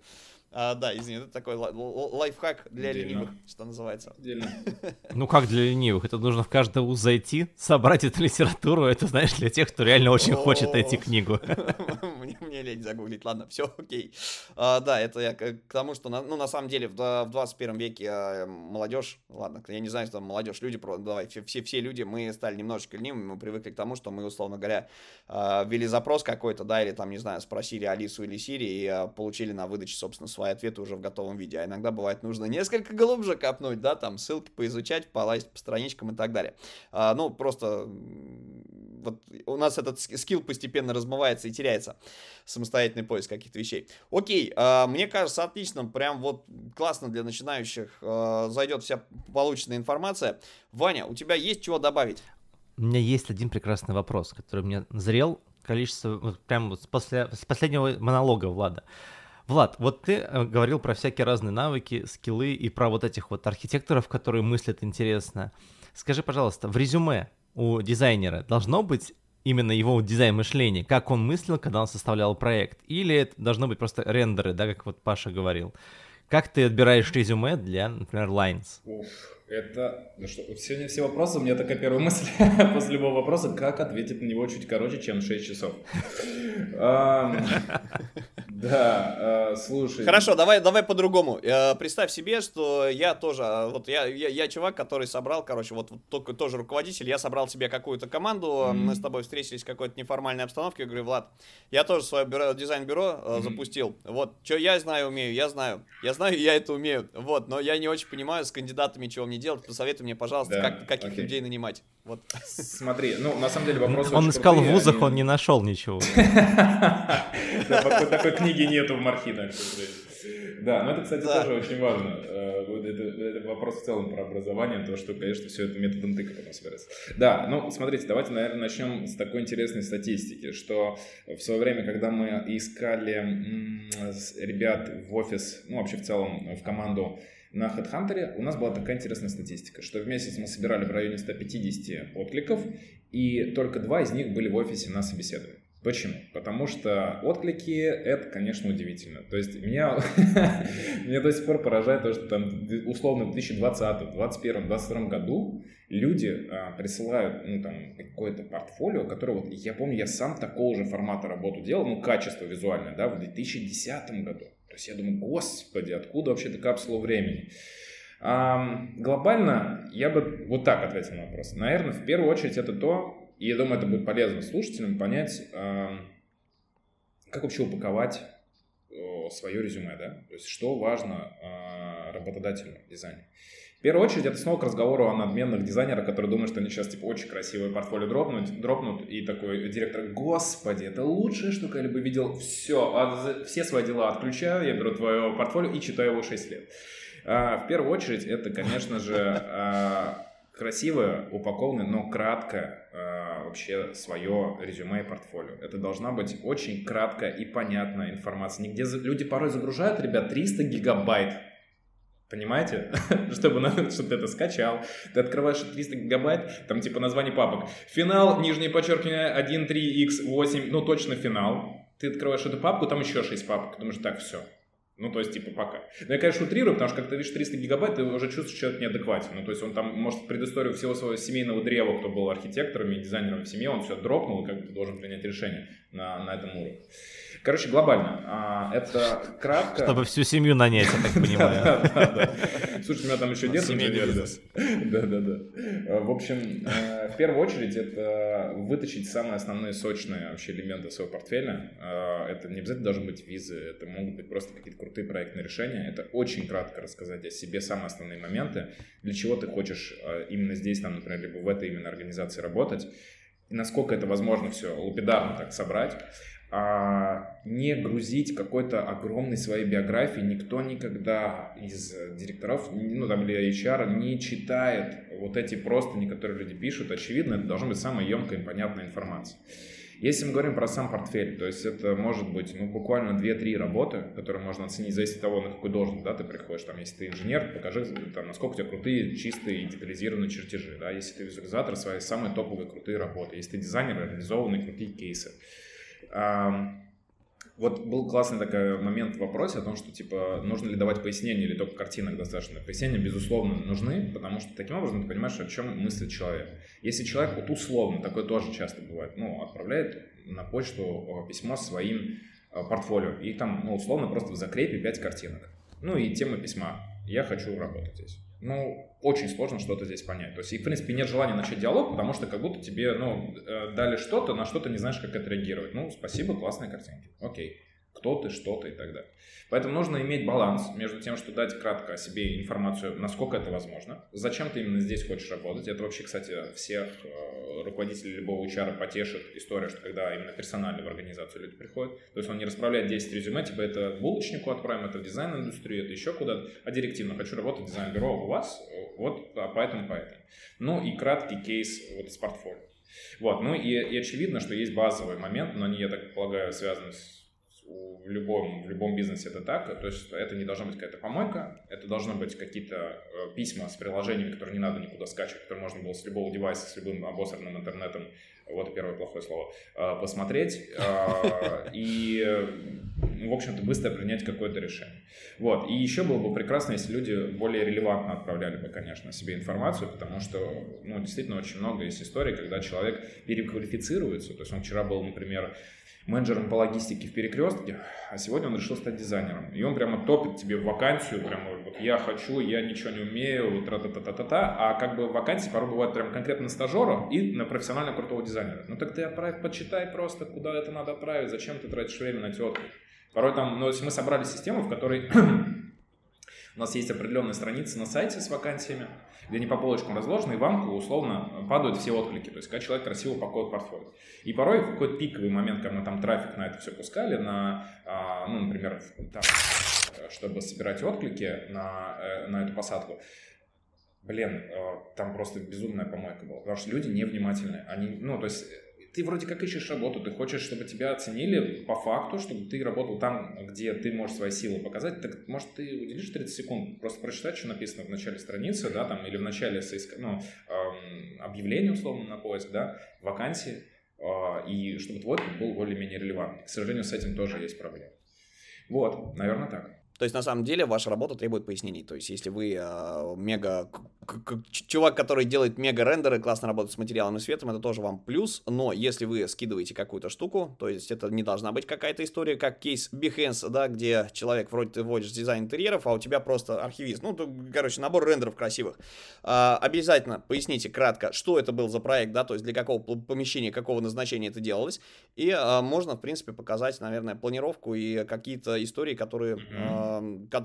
А, да, извини, это такой лайфхак для Отдельно. ленивых, что называется. Отдельно. *laughs* Ну как для ленивых? Это нужно в каждый вуз зайти, собрать эту литературу. Это, знаешь, для тех, кто реально очень хочет найти книгу. *laughs* Мне, мне лень загуглить, ладно, все окей. А, да, это я к тому, что, ну, на самом деле, в, в 21 веке а, молодежь, ладно, я не знаю, что там молодежь, люди, давай, все, все люди, мы стали немножечко ленивыми, мы привыкли к тому, что мы, условно говоря, а, ввели запрос какой-то, да, или там, не знаю, спросили Алису или Сири и а, получили на выдаче, собственно, свои ответы уже в готовом виде. А иногда бывает нужно несколько глубже копнуть, да, там ссылки поизучать, полазить по страничкам и так далее. А, ну, просто вот у нас этот скилл постепенно размывается и теряется. Самостоятельный поиск каких-то вещей. Окей, а, мне кажется, отлично, прям вот классно для начинающих а, зайдет вся полученная информация. Ваня, у тебя есть чего добавить? У меня есть один прекрасный вопрос, который мне зрел количество, вот прям с, после, с последнего монолога Влада. Влад, вот ты э, говорил про всякие разные навыки, скиллы и про вот этих вот архитекторов, которые мыслят интересно. Скажи, пожалуйста, в резюме у дизайнера должно быть именно его дизайн мышления, как он мыслил, когда он составлял проект, или это должно быть просто рендеры, да, как вот Паша говорил. Как ты отбираешь резюме для, например, Lines? Уф, это... Ну что, сегодня все вопросы, у меня такая первая мысль *laughs* после любого вопроса, как ответить на него чуть короче, чем 6 часов. *laughs* Да, э, слушай. Хорошо, давай, давай по-другому. Э, представь себе, что я тоже, э, вот я, я, я чувак, который собрал, короче, вот, только тоже руководитель, я собрал себе какую-то команду, mm-hmm. мы с тобой встретились в какой-то неформальной обстановке, я говорю, Влад, я тоже свое бюро, дизайн-бюро mm-hmm. запустил, вот, что я знаю, умею, я знаю, я знаю, я это умею, вот, но я не очень понимаю с кандидатами, чего мне делать, посоветуй мне, пожалуйста, да, как, каких okay. людей нанимать. Вот. Смотри, ну, на самом деле вопрос Он искал в вузах, он не нашел ничего. *laughs* Такой книги нету в Мархинах, Да, но это, кстати, да. тоже очень важно. Э, это, это вопрос в целом про образование, то, что, конечно, все это методом тыка потом собирается. Да, ну, смотрите, давайте, наверное, начнем с такой интересной статистики, что в свое время, когда мы искали ребят в офис, ну, вообще в целом в команду на HeadHunter у нас была такая интересная статистика, что в месяц мы собирали в районе 150 откликов, и только два из них были в офисе на собеседовании. Почему? Потому что отклики — это, конечно, удивительно. То есть меня, *laughs* меня до сих пор поражает то, что там условно в 2020, 2021, 2022 году люди а, присылают ну, там, какое-то портфолио, которое вот, я помню, я сам такого же формата работу делал, ну, качество визуальное, да, в 2010 году. То есть я думаю, господи, откуда вообще эта капсула времени? А, глобально я бы вот так ответил на вопрос. Наверное, в первую очередь это то, и я думаю, это будет полезно слушателям понять, как вообще упаковать свое резюме, да, то есть что важно а, работодателю в дизайне. В первую очередь, это снова к разговору о надменных дизайнерах, которые думают, что они сейчас типа очень красивое портфолио дропнут, дропнут и такой директор, господи, это лучшее, что я либо видел, все, а все свои дела отключаю, я беру твое портфолио и читаю его 6 лет. А, в первую очередь, это, конечно же, а, красивое, упакованное, но краткое э, вообще свое резюме и портфолио. Это должна быть очень краткая и понятная информация. Нигде люди порой загружают, ребят, 300 гигабайт. Понимаете? *laughs* чтобы, чтобы ты это скачал. Ты открываешь 300 гигабайт, там типа название папок. Финал, нижнее подчеркивание, 1, 3, x, 8, ну точно финал. Ты открываешь эту папку, там еще 6 папок. Думаешь, так, все, ну, то есть, типа, пока. Но я, конечно, утрирую, потому что, когда ты видишь 300 гигабайт, ты уже чувствуешь, что это неадекватен. Ну, то есть, он там, может, предысторию всего своего семейного древа, кто был архитектором и дизайнером в семье, он все дропнул, и как бы должен принять решение на, на этом уровне. Короче, глобально. А, это кратко... Чтобы всю семью нанять, я так *laughs* понимаю. Да, да, да. Слушай, у меня там еще дед инженер. Да, да, да. В общем, э, в первую очередь, это вытащить самые основные сочные вообще элементы своего портфеля. Э, это не обязательно должны быть визы, это могут быть просто какие-то крутые проектные решения. Это очень кратко рассказать о себе самые основные моменты, для чего ты хочешь именно здесь, там, например, либо в этой именно организации работать, и насколько это возможно все лупидарно так собрать а, не грузить какой-то огромной своей биографии. Никто никогда из директоров, ну там или HR не читает вот эти простыни, которые люди пишут. Очевидно, это должна быть самая емкая и понятная информация. Если мы говорим про сам портфель, то есть это может быть ну, буквально 2-3 работы, которые можно оценить, зависит от того, на какую должность да, ты приходишь. Там, если ты инженер, покажи, там, насколько у тебя крутые, чистые и детализированные чертежи. Да? Если ты визуализатор, свои самые топовые крутые работы. Если ты дизайнер, реализованные крутые кейсы. Вот был классный такой момент в вопросе о том, что, типа, нужно ли давать пояснения или только картинок достаточно. Пояснения, безусловно, нужны, потому что таким образом ты понимаешь, о чем мыслит человек. Если человек вот условно, такое тоже часто бывает, ну, отправляет на почту письмо своим а, портфолио, и там, ну, условно, просто в закрепе 5 картинок. Ну, и тема письма. Я хочу работать здесь ну, очень сложно что-то здесь понять. То есть, и, в принципе, нет желания начать диалог, потому что как будто тебе, ну, э, дали что-то, на что то не знаешь, как отреагировать. Ну, спасибо, классные картинки. Окей. Кто ты, что ты и так далее. Поэтому нужно иметь баланс между тем, что дать кратко о себе информацию, насколько это возможно, зачем ты именно здесь хочешь работать. Это вообще, кстати, всех э, руководителей любого HR потешит история, что когда именно персонально в организацию люди приходят, то есть он не расправляет 10 резюме, типа это булочнику отправим, это в дизайн-индустрию, это еще куда-то, а директивно хочу работать в дизайн-бюро у вас, вот а поэтому, поэтому. Ну и краткий кейс вот с портфолио. Вот, ну и, и очевидно, что есть базовый момент, но они, я так полагаю, связаны с в любом, в любом бизнесе это так. То есть это не должна быть какая-то помойка, это должны быть какие-то э, письма с приложениями, которые не надо никуда скачивать, которые можно было с любого девайса, с любым обосранным интернетом, вот первое плохое слово, э, посмотреть э, *laughs* и, в общем-то, быстро принять какое-то решение. Вот. И еще было бы прекрасно, если люди более релевантно отправляли бы, конечно, себе информацию, потому что, ну, действительно, очень много есть историй, когда человек переквалифицируется. То есть он вчера был, например, менеджером по логистике в перекрестке, а сегодня он решил стать дизайнером. И он прямо топит тебе в вакансию, прямо вот я хочу, я ничего не умею, тра-та-та-та-та, а как бы вакансии порой бывают прям конкретно на стажера и на профессионально крутого дизайнера. Ну так ты отправь, почитай просто, куда это надо отправить, зачем ты тратишь время на тетку. Порой там, ну если мы собрали систему, в которой У нас есть определенные страницы на сайте с вакансиями, где они по полочкам разложены, и вам условно падают все отклики. То есть, когда человек красиво пакует портфолио. И порой в какой-то пиковый момент, когда мы там трафик на это все пускали, на, а, ну, например, там, чтобы собирать отклики на, э, на эту посадку, блин, э, там просто безумная помойка была. Потому что люди невнимательны. Они, ну, то есть ты вроде как ищешь работу, ты хочешь, чтобы тебя оценили по факту, чтобы ты работал там, где ты можешь свои силы показать, так может ты уделишь 30 секунд просто прочитать, что написано в начале страницы, да, там, или в начале соиска... ну, эм, объявления, условно, на поиск, да, вакансии, э, и чтобы твой был более-менее релевантный. К сожалению, с этим тоже есть проблемы. Вот, наверное, так. То есть, на самом деле, ваша работа требует пояснений. То есть, если вы э, мега... Чувак, который делает мега рендеры, классно работает с материалом и светом, это тоже вам плюс. Но если вы скидываете какую-то штуку, то есть, это не должна быть какая-то история, как кейс Behance, да, где человек, вроде ты вводишь дизайн интерьеров, а у тебя просто архивист. Ну, то, короче, набор рендеров красивых. Э, обязательно поясните кратко, что это был за проект, да, то есть, для какого помещения, какого назначения это делалось. И э, можно, в принципе, показать, наверное, планировку и какие-то истории, которые... Э,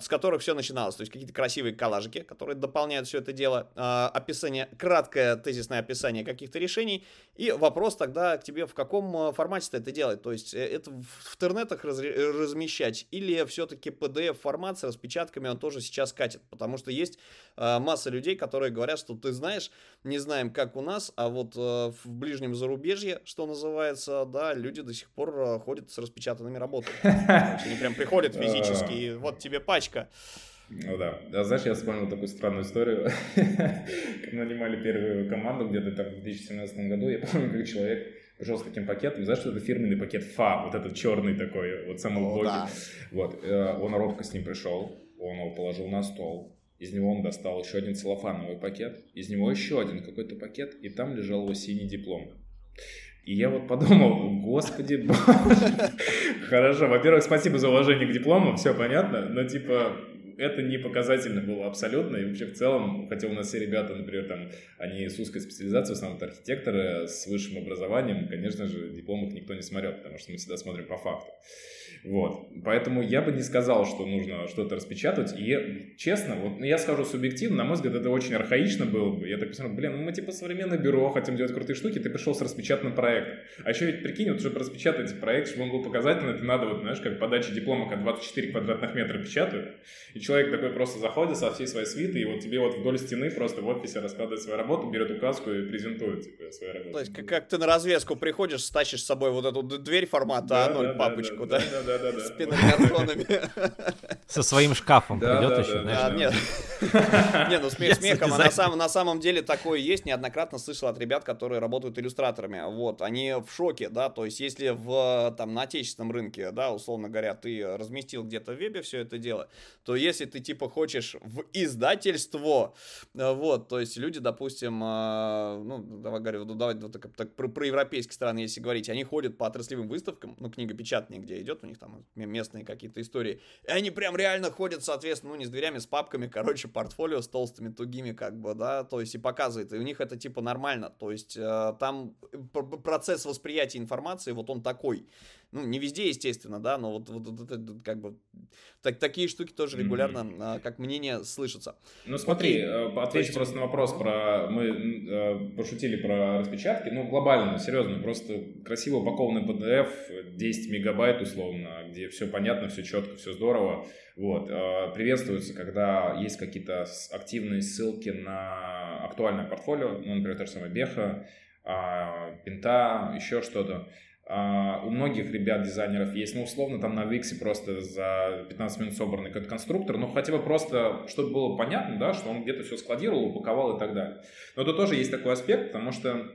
с которых все начиналось. То есть какие-то красивые коллажики, которые дополняют все это дело, а, описание, краткое тезисное описание каких-то решений, и вопрос тогда к тебе, в каком а, формате ты это делать. То есть э, это в интернетах раз, размещать, или все-таки PDF-формат с распечатками он тоже сейчас катит, потому что есть а, масса людей, которые говорят, что ты знаешь, не знаем, как у нас, а вот в ближнем зарубежье, что называется, да, люди до сих пор ходят с распечатанными работами. Они прям приходят *laughs* физически, и вот вот тебе пачка. Ну да. А знаешь, я вспомнил такую странную историю. *laughs* Нанимали первую команду где-то там в 2017 году, я помню, как человек пришел с таким пакетом. Знаешь, что это фирменный пакет ФА, вот этот черный такой, вот самый убогий. Да. Вот. Э, он робко с ним пришел, он его положил на стол. Из него он достал еще один целлофановый пакет, из него еще один какой-то пакет, и там лежал его синий диплом. И я вот подумал, господи, хорошо, во-первых, спасибо за уважение к диплому, все понятно, но типа это не показательно было абсолютно, и вообще в целом, хотя у нас все ребята, например, там, они с узкой специализацией, в основном архитекторы с высшим образованием, конечно же, диплом их никто не смотрел, потому что мы всегда смотрим по факту. Вот. Поэтому я бы не сказал, что нужно что-то распечатать. И честно, вот я скажу субъективно, на мой взгляд, это очень архаично было бы. Я так посмотрел, блин, ну мы типа современное бюро, хотим делать крутые штуки, ты пришел с распечатанным проектом. А еще ведь прикинь, вот чтобы распечатать проект, чтобы он был показательный, это надо вот, знаешь, как подача диплома, как 24 квадратных метра печатают. И человек такой просто заходит со всей своей свитой, и вот тебе вот вдоль стены просто в офисе раскладывает свою работу, берет указку и презентует типа, свою работу. То есть как, как ты на развеску приходишь, стащишь с собой вот эту дверь формата да, А0 да, папочку, да? Да, да, да, да. С пенокартонами. *laughs* Со своим шкафом придет еще, знаешь. Нет, *laughs* нет, ну смех смехом, а на самом деле такое есть, неоднократно слышал от ребят, которые работают иллюстраторами, вот, они в шоке, да, то есть если в, там, на отечественном рынке, да, условно говоря, ты разместил где-то в вебе все это дело, то если ты, типа, хочешь в издательство, вот, то есть люди, допустим, а, ну, давай говорю, ну, давай вот так, так про, про европейские страны, если говорить, они ходят по отраслевым выставкам, ну, книга печатная, где идет, у них там местные какие-то истории. И они прям реально ходят, соответственно, ну, не с дверями, с папками, короче, портфолио с толстыми, тугими, как бы, да, то есть и показывает. И у них это, типа, нормально. То есть э, там процесс восприятия информации, вот он такой. Ну, не везде, естественно, да, но вот, вот, вот это как бы так, такие штуки тоже регулярно, mm-hmm. как мнение, слышатся. Ну, смотри, okay. Э, отвечу просто на вопрос про... Мы э, пошутили про распечатки. Ну, глобально, серьезно, просто красиво упакованный PDF, 10 мегабайт условно, где все понятно, все четко, все здорово. Вот. Э, приветствуется, когда есть какие-то активные ссылки на актуальное портфолио, ну, например, то же самое Беха, Пинта, еще что-то. Uh, у многих ребят, дизайнеров есть, ну, условно, там на Виксе просто за 15 минут собранный какой-то конструктор, ну, хотя бы просто, чтобы было понятно, да, что он где-то все складировал, упаковал и так далее. Но это тоже есть такой аспект, потому что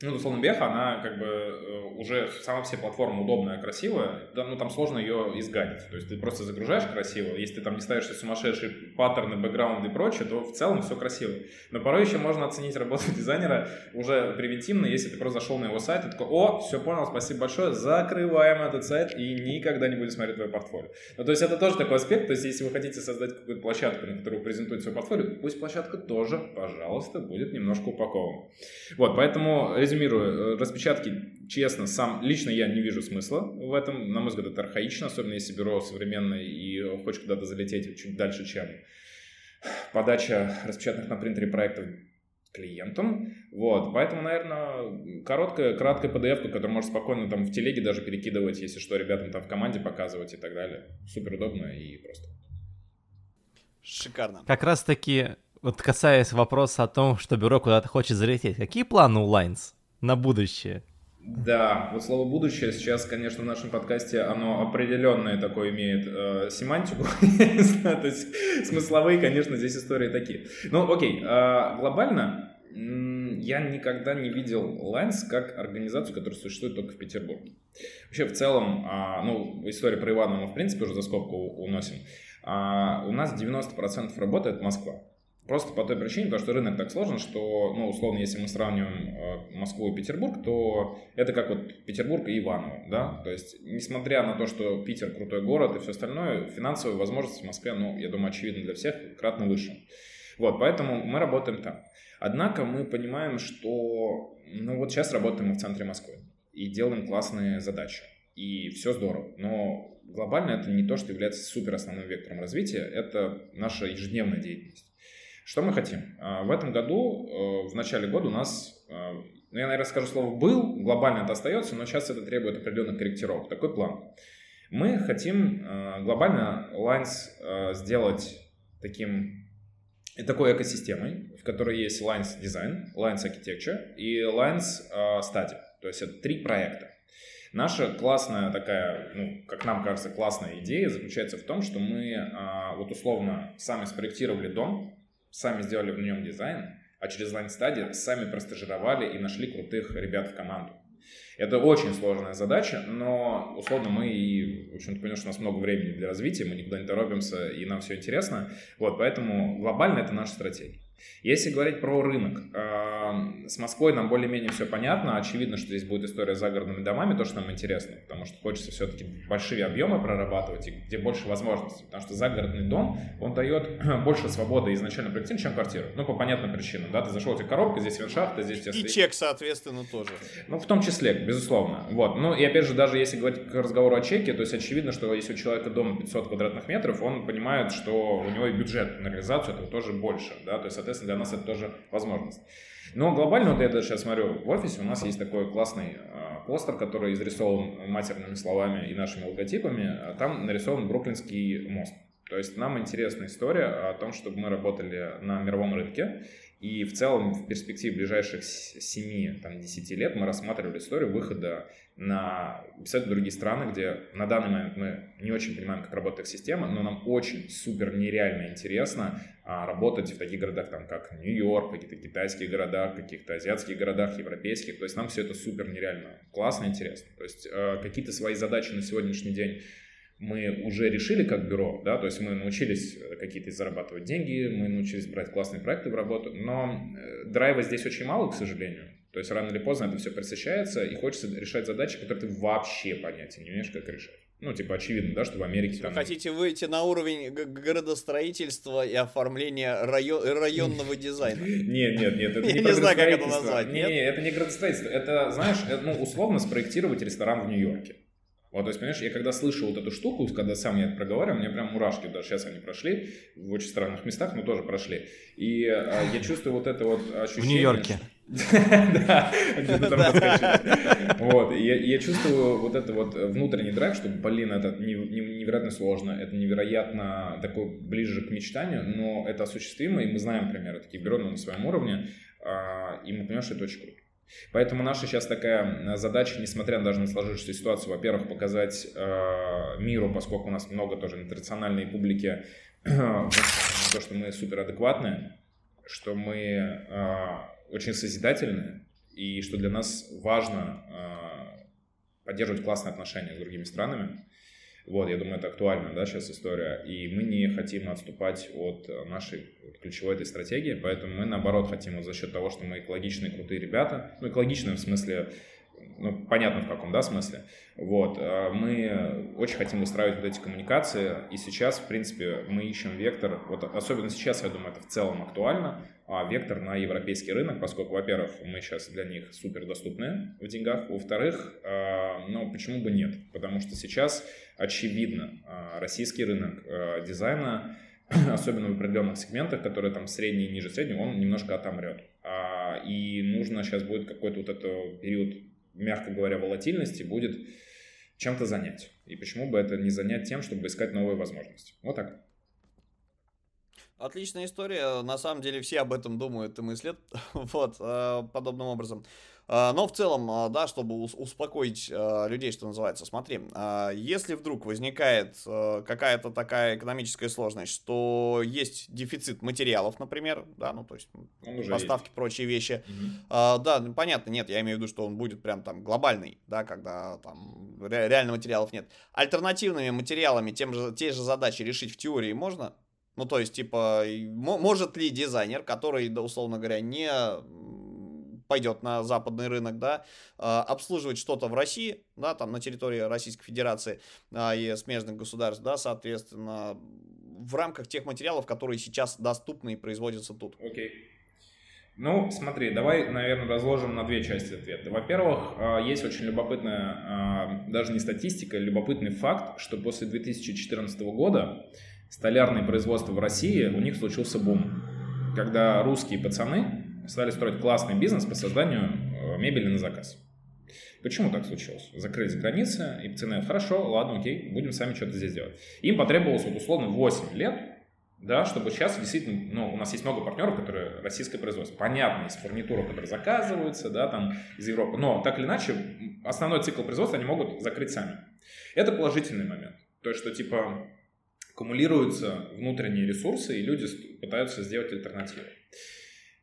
ну, условно, Беха, она как бы э, уже сама все платформа удобная, красивая, да, ну, там сложно ее изгадить. То есть ты просто загружаешь красиво, если ты там не ставишь сумасшедшие паттерны, бэкграунды и прочее, то в целом все красиво. Но порой еще можно оценить работу *laughs* дизайнера уже превентивно, если ты просто зашел на его сайт и такой, о, все понял, спасибо большое, закрываем этот сайт и никогда не будем смотреть твое портфолио. Ну, то есть это тоже такой аспект, то есть если вы хотите создать какую-то площадку, на которую презентуете свое портфолио, пусть площадка тоже, пожалуйста, будет немножко упакована. Вот, поэтому резюмирую, э, распечатки, честно, сам лично я не вижу смысла в этом. На мой взгляд, это архаично, особенно если бюро современное и хочешь куда-то залететь чуть дальше, чем подача распечатанных на принтере проектов клиентам. Вот, поэтому, наверное, короткая, краткая PDF, которую можешь спокойно там в телеге даже перекидывать, если что, ребятам там в команде показывать и так далее. Супер удобно и просто. Шикарно. Как раз таки, вот касаясь вопроса о том, что бюро куда-то хочет залететь, какие планы у Lines на будущее? Да, вот слово «будущее» сейчас, конечно, в нашем подкасте, оно определенное такое имеет э, семантику, *laughs* то есть смысловые, конечно, здесь истории такие. Ну, окей, э, глобально я никогда не видел Lines как организацию, которая существует только в Петербурге. Вообще, в целом, э, ну, история про Ивана мы, в принципе, уже за скобку уносим. Э, у нас 90% работы — это Москва. Просто по той причине, потому что рынок так сложен, что, ну, условно, если мы сравниваем э, Москву и Петербург, то это как вот Петербург и Иваново, да, то есть, несмотря на то, что Питер крутой город и все остальное, финансовые возможности в Москве, ну, я думаю, очевидно для всех, кратно выше. Вот, поэтому мы работаем там. Однако мы понимаем, что, ну, вот сейчас работаем мы в центре Москвы и делаем классные задачи, и все здорово, но глобально это не то, что является супер основным вектором развития, это наша ежедневная деятельность. Что мы хотим? А, в этом году, э, в начале года у нас, э, ну я, наверное, скажу слово «был», глобально это остается, но сейчас это требует определенных корректировок. Такой план. Мы хотим э, глобально Lines сделать таким такой экосистемой, в которой есть Lines Design, Lines Architecture и Lines Study. То есть это три проекта. Наша классная такая, ну, как нам кажется, классная идея заключается в том, что мы вот условно сами спроектировали дом, сами сделали в нем дизайн, а через Line Study сами простажировали и нашли крутых ребят в команду. Это очень сложная задача, но условно мы и, в общем-то, поняли, что у нас много времени для развития, мы никуда не торопимся, и нам все интересно. Вот, поэтому глобально это наша стратегия. Если говорить про рынок, с Москвой нам более-менее все понятно. Очевидно, что здесь будет история с загородными домами, то, что нам интересно, потому что хочется все-таки большие объемы прорабатывать и где больше возможностей. Потому что загородный дом, он дает *clears throat* больше свободы изначально проектирования, чем квартира. Ну, по понятным причинам. Да, ты зашел, у тебя коробка, здесь вершахта, здесь... И чек, соответственно, тоже. Ну, в том числе, безусловно. Вот. Ну, и опять же, даже если говорить к разговору о чеке, то есть очевидно, что если у человека дома 500 квадратных метров, он понимает, что у него и бюджет на реализацию этого тоже больше. Да? То есть, соответственно, для нас это тоже возможность. Но глобально, вот я даже сейчас смотрю, в офисе у нас есть такой классный э, постер, который изрисован матерными словами и нашими логотипами. А там нарисован Бруклинский мост. То есть нам интересна история о том, чтобы мы работали на мировом рынке. И в целом в перспективе ближайших 7-10 лет мы рассматривали историю выхода на абсолютно другие страны, где на данный момент мы не очень понимаем, как работает система, но нам очень супер нереально интересно а, работать в таких городах, там, как Нью-Йорк, какие-то китайские города, каких-то азиатских городах, европейских. То есть нам все это супер нереально классно, интересно. То есть э, какие-то свои задачи на сегодняшний день мы уже решили как бюро, да, то есть мы научились э, какие-то зарабатывать деньги, мы научились брать классные проекты в работу, но э, драйва здесь очень мало, к сожалению. То есть рано или поздно это все пресыщается, и хочется решать задачи, которые ты вообще понятия не имеешь, как решать. Ну, типа, очевидно, да, что в Америке там... Вы хотите выйти на уровень городостроительства и оформления район... районного дизайна? *laughs* Нет, нет, нет, это не не знаю, как это назвать. Нет, это не градостроительство. Это, знаешь, ну, условно спроектировать ресторан в Нью-Йорке. Вот, то есть, понимаешь, я когда слышу вот эту штуку, когда сам я это проговариваю, мне прям мурашки, даже сейчас они прошли, в очень странных местах, но тоже прошли. И а, я чувствую вот это вот ощущение... В Нью-Йорке. *laughs* Да, где-то там Вот, я чувствую вот это вот внутренний драйв, что, блин, это невероятно сложно, это невероятно такой ближе к мечтанию, но это осуществимо, и мы знаем примеры такие бюро на своем уровне, а, и мы понимаем, что это очень круто. Поэтому наша сейчас такая задача, несмотря даже на сложившуюся ситуацию, во-первых, показать э, миру, поскольку у нас много тоже интернациональной публики, *clears throat* то, что мы суперадекватные, что мы э, очень созидательные, и что для нас важно э, поддерживать классные отношения с другими странами. Вот, я думаю, это актуальна, да, сейчас история. И мы не хотим отступать от нашей ключевой этой стратегии, поэтому мы, наоборот, хотим вот за счет того, что мы экологичные, крутые ребята, ну, экологичные в смысле ну, понятно в каком, да, смысле. Вот, э, мы очень хотим выстраивать вот эти коммуникации, и сейчас, в принципе, мы ищем вектор, вот особенно сейчас, я думаю, это в целом актуально, а вектор на европейский рынок, поскольку, во-первых, мы сейчас для них супер доступны в деньгах, во-вторых, ну, почему бы нет, потому что сейчас, очевидно, э, российский рынок дизайна, *clears throat* особенно в определенных сегментах, которые там средний и ниже среднего, он немножко отомрет. А, и нужно сейчас будет какой-то вот этот период, мягко говоря, волатильности, будет чем-то занять. И почему бы это не занять тем, чтобы искать новые возможности. Вот так. Отличная история. На самом деле все об этом думают и мыслят. *laughs* вот, э, подобным образом. А, но в целом, а, да, чтобы успокоить а, людей, что называется, смотри, если вдруг возникает какая-то такая экономическая сложность, что есть дефицит материалов, например, да, ну то есть поставки, есть. прочие вещи, угу. да, ну, понятно, нет, я имею в виду, что он будет прям там глобальный, да, когда там реально материалов нет. Альтернативными материалами тем же, те же задачи решить в теории можно? Ну, то есть, типа, может ли дизайнер, который, да, условно говоря, не пойдет на западный рынок, да, а, обслуживать что-то в России, да, там на территории Российской Федерации а, и смежных государств, да, соответственно, в рамках тех материалов, которые сейчас доступны и производятся тут. Окей. Ну, смотри, давай, наверное, разложим на две части ответа. Во-первых, а, есть очень любопытная, даже не статистика, любопытный факт, что после 2014 года столярное производство в России, у них случился бум. Когда русские пацаны стали строить классный бизнес по созданию э, мебели на заказ. Почему так случилось? Закрылись границы, и пацаны, хорошо, ладно, окей, будем сами что-то здесь делать. Им потребовалось вот условно 8 лет, да, чтобы сейчас действительно, ну, у нас есть много партнеров, которые российское производство. Понятно, есть фурнитура, которая заказывается, да, там, из Европы, но так или иначе, основной цикл производства они могут закрыть сами. Это положительный момент. То есть, что, типа, аккумулируются внутренние ресурсы, и люди пытаются сделать альтернативу.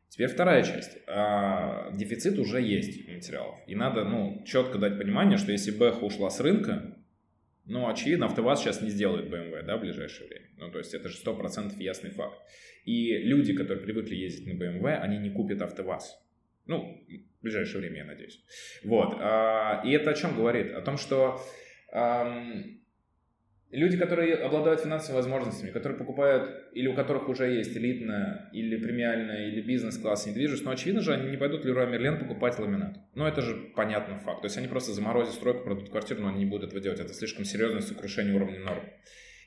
Теперь вторая часть. А, дефицит уже есть материалов. И надо ну, четко дать понимание, что если Бэха ушла с рынка, ну, очевидно, АвтоВАЗ сейчас не сделает BMW, да, в ближайшее время. Ну, то есть это же 100% ясный факт. И люди, которые привыкли ездить на BMW, они не купят АвтоВАЗ. Ну, в ближайшее время, я надеюсь. Вот. А, и это о чем говорит? О том, что Люди, которые обладают финансовыми возможностями, которые покупают, или у которых уже есть элитная, или премиальная, или бизнес-класс недвижимость, но очевидно же, они не пойдут в Леруа Мерлен покупать ламинат. Ну, это же понятный факт. То есть они просто заморозят стройку, продадут квартиру, но они не будут этого делать. Это слишком серьезное сокрушение уровня норм.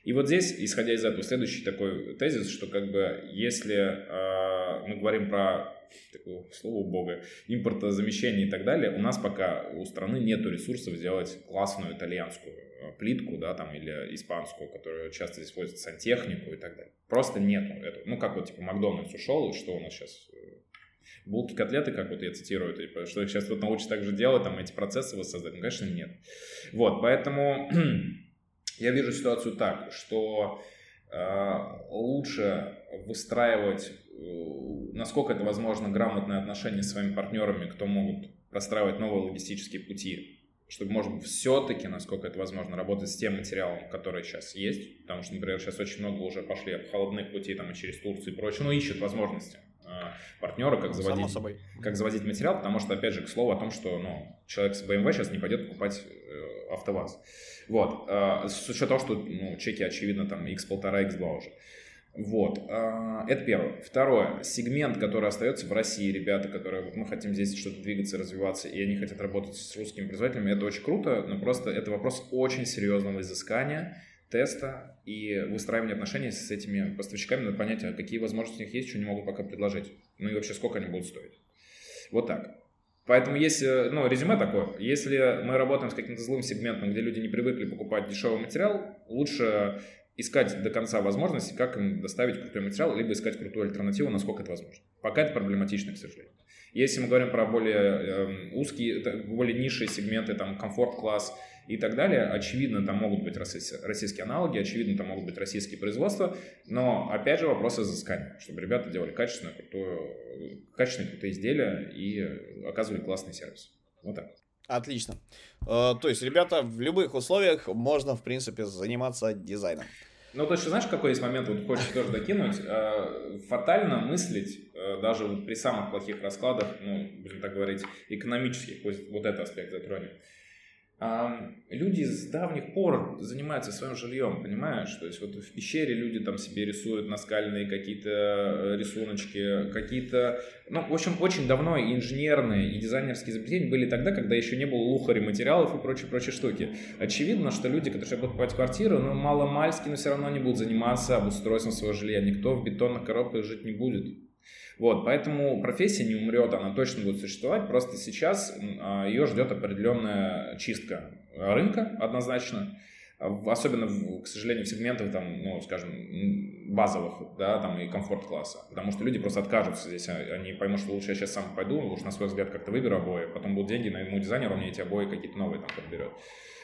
И вот здесь, исходя из этого, следующий такой тезис, что как бы если э, мы говорим про такое слово бога, импортозамещение и так далее, у нас пока у страны нет ресурсов сделать классную итальянскую плитку, да, там, или испанскую, которую часто здесь возят сантехнику и так далее. Просто нету этого. Ну, как вот, типа, Макдональдс ушел, и что у нас сейчас? Э, булки, котлеты, как вот я цитирую, типа, что их сейчас вот научат так же делать, там, эти процессы воссоздать? Ну, конечно, нет. Вот, поэтому *clears throat* я вижу ситуацию так, что э, лучше выстраивать, э, насколько это возможно, грамотные отношения с своими партнерами, кто могут простраивать новые логистические пути чтобы, может быть, все-таки, насколько это возможно, работать с тем материалом, который сейчас есть, потому что, например, сейчас очень много уже пошли холодных путей там и через Турцию и прочее, но ищут возможности а, партнера, как заводить, как заводить материал, потому что, опять же, к слову о том, что ну, человек с BMW сейчас не пойдет покупать э, АвтоВАЗ. Вот. Э, с учетом того, что ну, чеки, очевидно, там X1,5, X2 уже. Вот, а, это первое. Второе, сегмент, который остается в России, ребята, которые, мы хотим здесь что-то двигаться, развиваться, и они хотят работать с русскими производителями, это очень круто, но просто это вопрос очень серьезного изыскания, теста и выстраивания отношений с этими поставщиками, надо понять, а какие возможности у них есть, что они могут пока предложить, ну и вообще сколько они будут стоить. Вот так. Поэтому если, ну, резюме такое, если мы работаем с каким-то злым сегментом, где люди не привыкли покупать дешевый материал, лучше искать до конца возможности, как им доставить крутой материал, либо искать крутую альтернативу, насколько это возможно. Пока это проблематично, к сожалению. Если мы говорим про более э, узкие, более низшие сегменты, там, комфорт-класс и так далее, очевидно, там могут быть российские аналоги, очевидно, там могут быть российские производства, но, опять же, вопрос изыскания, чтобы ребята делали качественное, крутое, качественные, крутые изделия и оказывали классный сервис. Вот так. Отлично. Э, то есть, ребята, в любых условиях можно, в принципе, заниматься дизайном. Ну, то есть, знаешь, какой есть момент, вот хочешь тоже докинуть, э, фатально мыслить, э, даже при самых плохих раскладах, ну, будем так говорить, экономических, вот этот аспект затронем люди с давних пор занимаются своим жильем, понимаешь? То есть вот в пещере люди там себе рисуют наскальные какие-то э, рисуночки, какие-то... Ну, в общем, очень давно и инженерные, и дизайнерские изобретения были тогда, когда еще не было лухари материалов и прочие-прочие штуки. Очевидно, что люди, которые будут покупать квартиру, ну, мало-мальски, но все равно не будут заниматься обустройством своего жилья. Никто в бетонных коробках жить не будет. Вот, поэтому профессия не умрет, она точно будет существовать, просто сейчас а, ее ждет определенная чистка рынка однозначно, особенно, к сожалению, в сегментах, там, ну, скажем, базовых, да, там и комфорт-класса, потому что люди просто откажутся здесь, а, они поймут, что лучше я сейчас сам пойду, лучше на свой взгляд как-то выберу обои, потом будут деньги, найму дизайнера, он мне эти обои какие-то новые там подберет.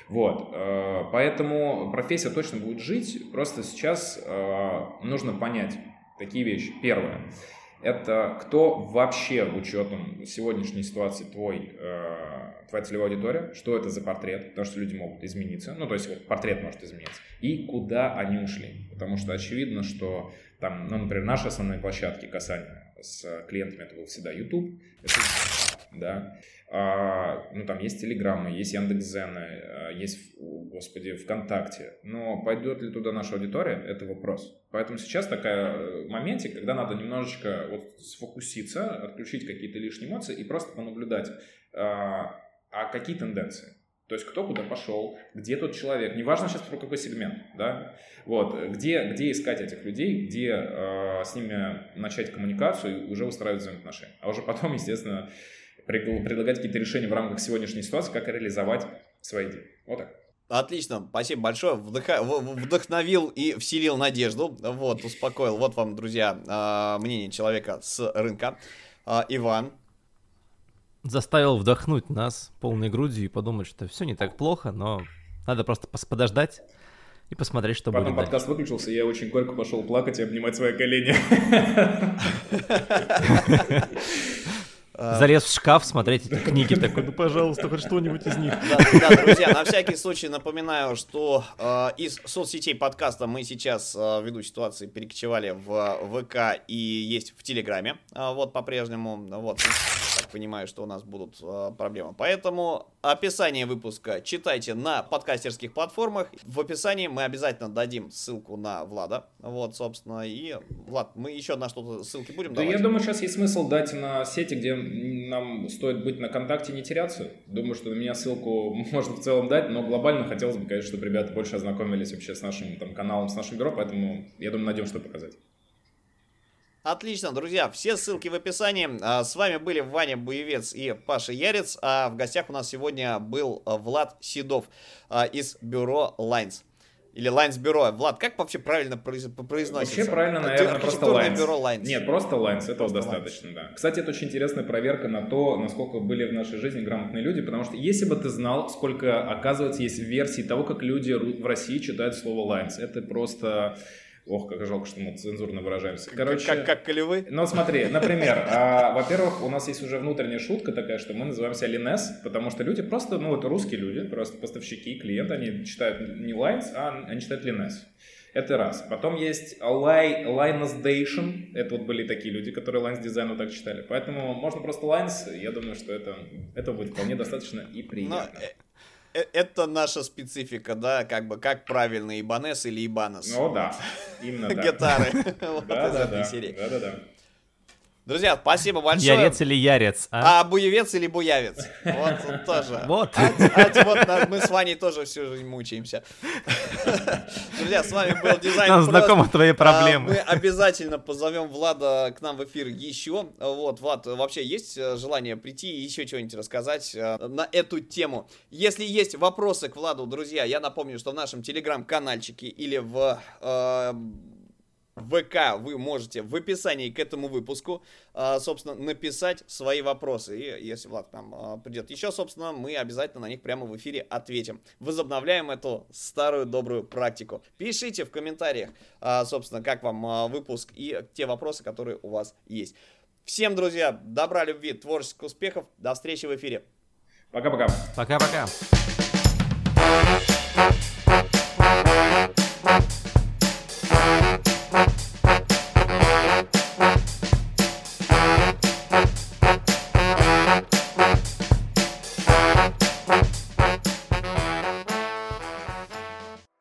Вот, э, поэтому профессия точно будет жить, просто сейчас э, нужно понять такие вещи. Первое это кто вообще в учетом сегодняшней ситуации твой, э, твоя целевая аудитория, что это за портрет, потому что люди могут измениться, ну, то есть вот портрет может измениться, и куда они ушли, потому что очевидно, что там, ну, например, наши основные площадки касания с клиентами, это был всегда YouTube, это, да, а, ну, там есть Телеграммы, есть Яндекс.Зены, а, есть, господи, ВКонтакте. Но пойдет ли туда наша аудитория, это вопрос. Поэтому сейчас такая э, моменте, когда надо немножечко вот сфокуситься, отключить какие-то лишние эмоции и просто понаблюдать, а, а какие тенденции. То есть кто куда пошел, где тот человек, неважно сейчас про какой сегмент, да, вот, где, где искать этих людей, где э, с ними начать коммуникацию и уже выстраивать взаимоотношения. А уже потом, естественно, предлагать какие-то решения в рамках сегодняшней ситуации, как реализовать свои идеи. Вот так. Отлично, спасибо большое. Вдоха... Вдохновил и вселил надежду. Вот, успокоил. Вот вам, друзья, а, мнение человека с рынка. А, Иван. Заставил вдохнуть нас полной грудью и подумать, что все не так плохо, но надо просто подождать и посмотреть, что Потом будет. Потом подкаст дальше. выключился, и я очень горько пошел плакать и обнимать свои колени. *laughs* А, Залез в шкаф смотреть эти книги, такой, ну, пожалуйста, хоть что-нибудь из них. Да, да, друзья, на всякий случай напоминаю, что э, из соцсетей подкаста мы сейчас, э, ввиду ситуации, перекочевали в ВК и есть в Телеграме, э, вот, по-прежнему, вот, так понимаю, что у нас будут э, проблемы. Поэтому описание выпуска читайте на подкастерских платформах. В описании мы обязательно дадим ссылку на Влада. Вот, собственно, и, Влад, мы еще на что-то ссылки будем да давать? я думаю, сейчас есть смысл дать на сети, где нам стоит быть на контакте, не теряться. Думаю, что на меня ссылку *laughs* можно в целом дать, но глобально хотелось бы, конечно, чтобы ребята больше ознакомились вообще с нашим там, каналом, с нашим бюро, поэтому я думаю, найдем что показать. Отлично, друзья, все ссылки в описании. А, с вами были Ваня Боевец и Паша Ярец, а в гостях у нас сегодня был Влад Седов а, из бюро Lines. Или Lines Бюро. Влад, как вообще правильно произносится? Вообще правильно, наверное, просто Lines. бюро Lines. Нет, просто Lines, этого просто достаточно, Lines. да. Кстати, это очень интересная проверка на то, насколько были в нашей жизни грамотные люди, потому что если бы ты знал, сколько, оказывается, есть версий того, как люди в России читают слово Lines, это просто Ох, как жалко, что мы цензурно выражаемся. Короче, как, как, как колевы? Ну, смотри, например, а, во-первых, у нас есть уже внутренняя шутка такая, что мы называемся Линес, потому что люди просто, ну, это русские люди, просто поставщики, клиенты, они читают не Lines, а они читают Линес. Это раз. Потом есть Linus Dation. Это вот были такие люди, которые Lines дизайн вот так читали. Поэтому можно просто Lines. Я думаю, что это, это будет вполне достаточно и приятно. Но, Э, это наша специфика, да, как бы как правильно Ибанес или Ибанес. Ну да, именно *laughs* так. Гитары. *laughs* Вот из этой серии. Да-да-да. Друзья, спасибо большое. Ярец или ярец, а? А буевец или буявец. Вот тоже. Вот. А, а, вот мы с Ваней тоже всю жизнь мучаемся. Друзья, с вами был Дизайн Нам знакомы твои проблемы. Мы обязательно позовем Влада к нам в эфир еще. Вот, Влад, вообще есть э, желание прийти и еще что-нибудь рассказать э, на эту тему? Если есть вопросы к Владу, друзья, я напомню, что в нашем телеграм-канальчике или в э, ВК вы можете в описании к этому выпуску, а, собственно, написать свои вопросы. И если Влад нам а, придет еще, собственно, мы обязательно на них прямо в эфире ответим. Возобновляем эту старую добрую практику. Пишите в комментариях, а, собственно, как вам выпуск и те вопросы, которые у вас есть. Всем, друзья, добра, любви, творческих успехов. До встречи в эфире. Пока-пока. Пока-пока.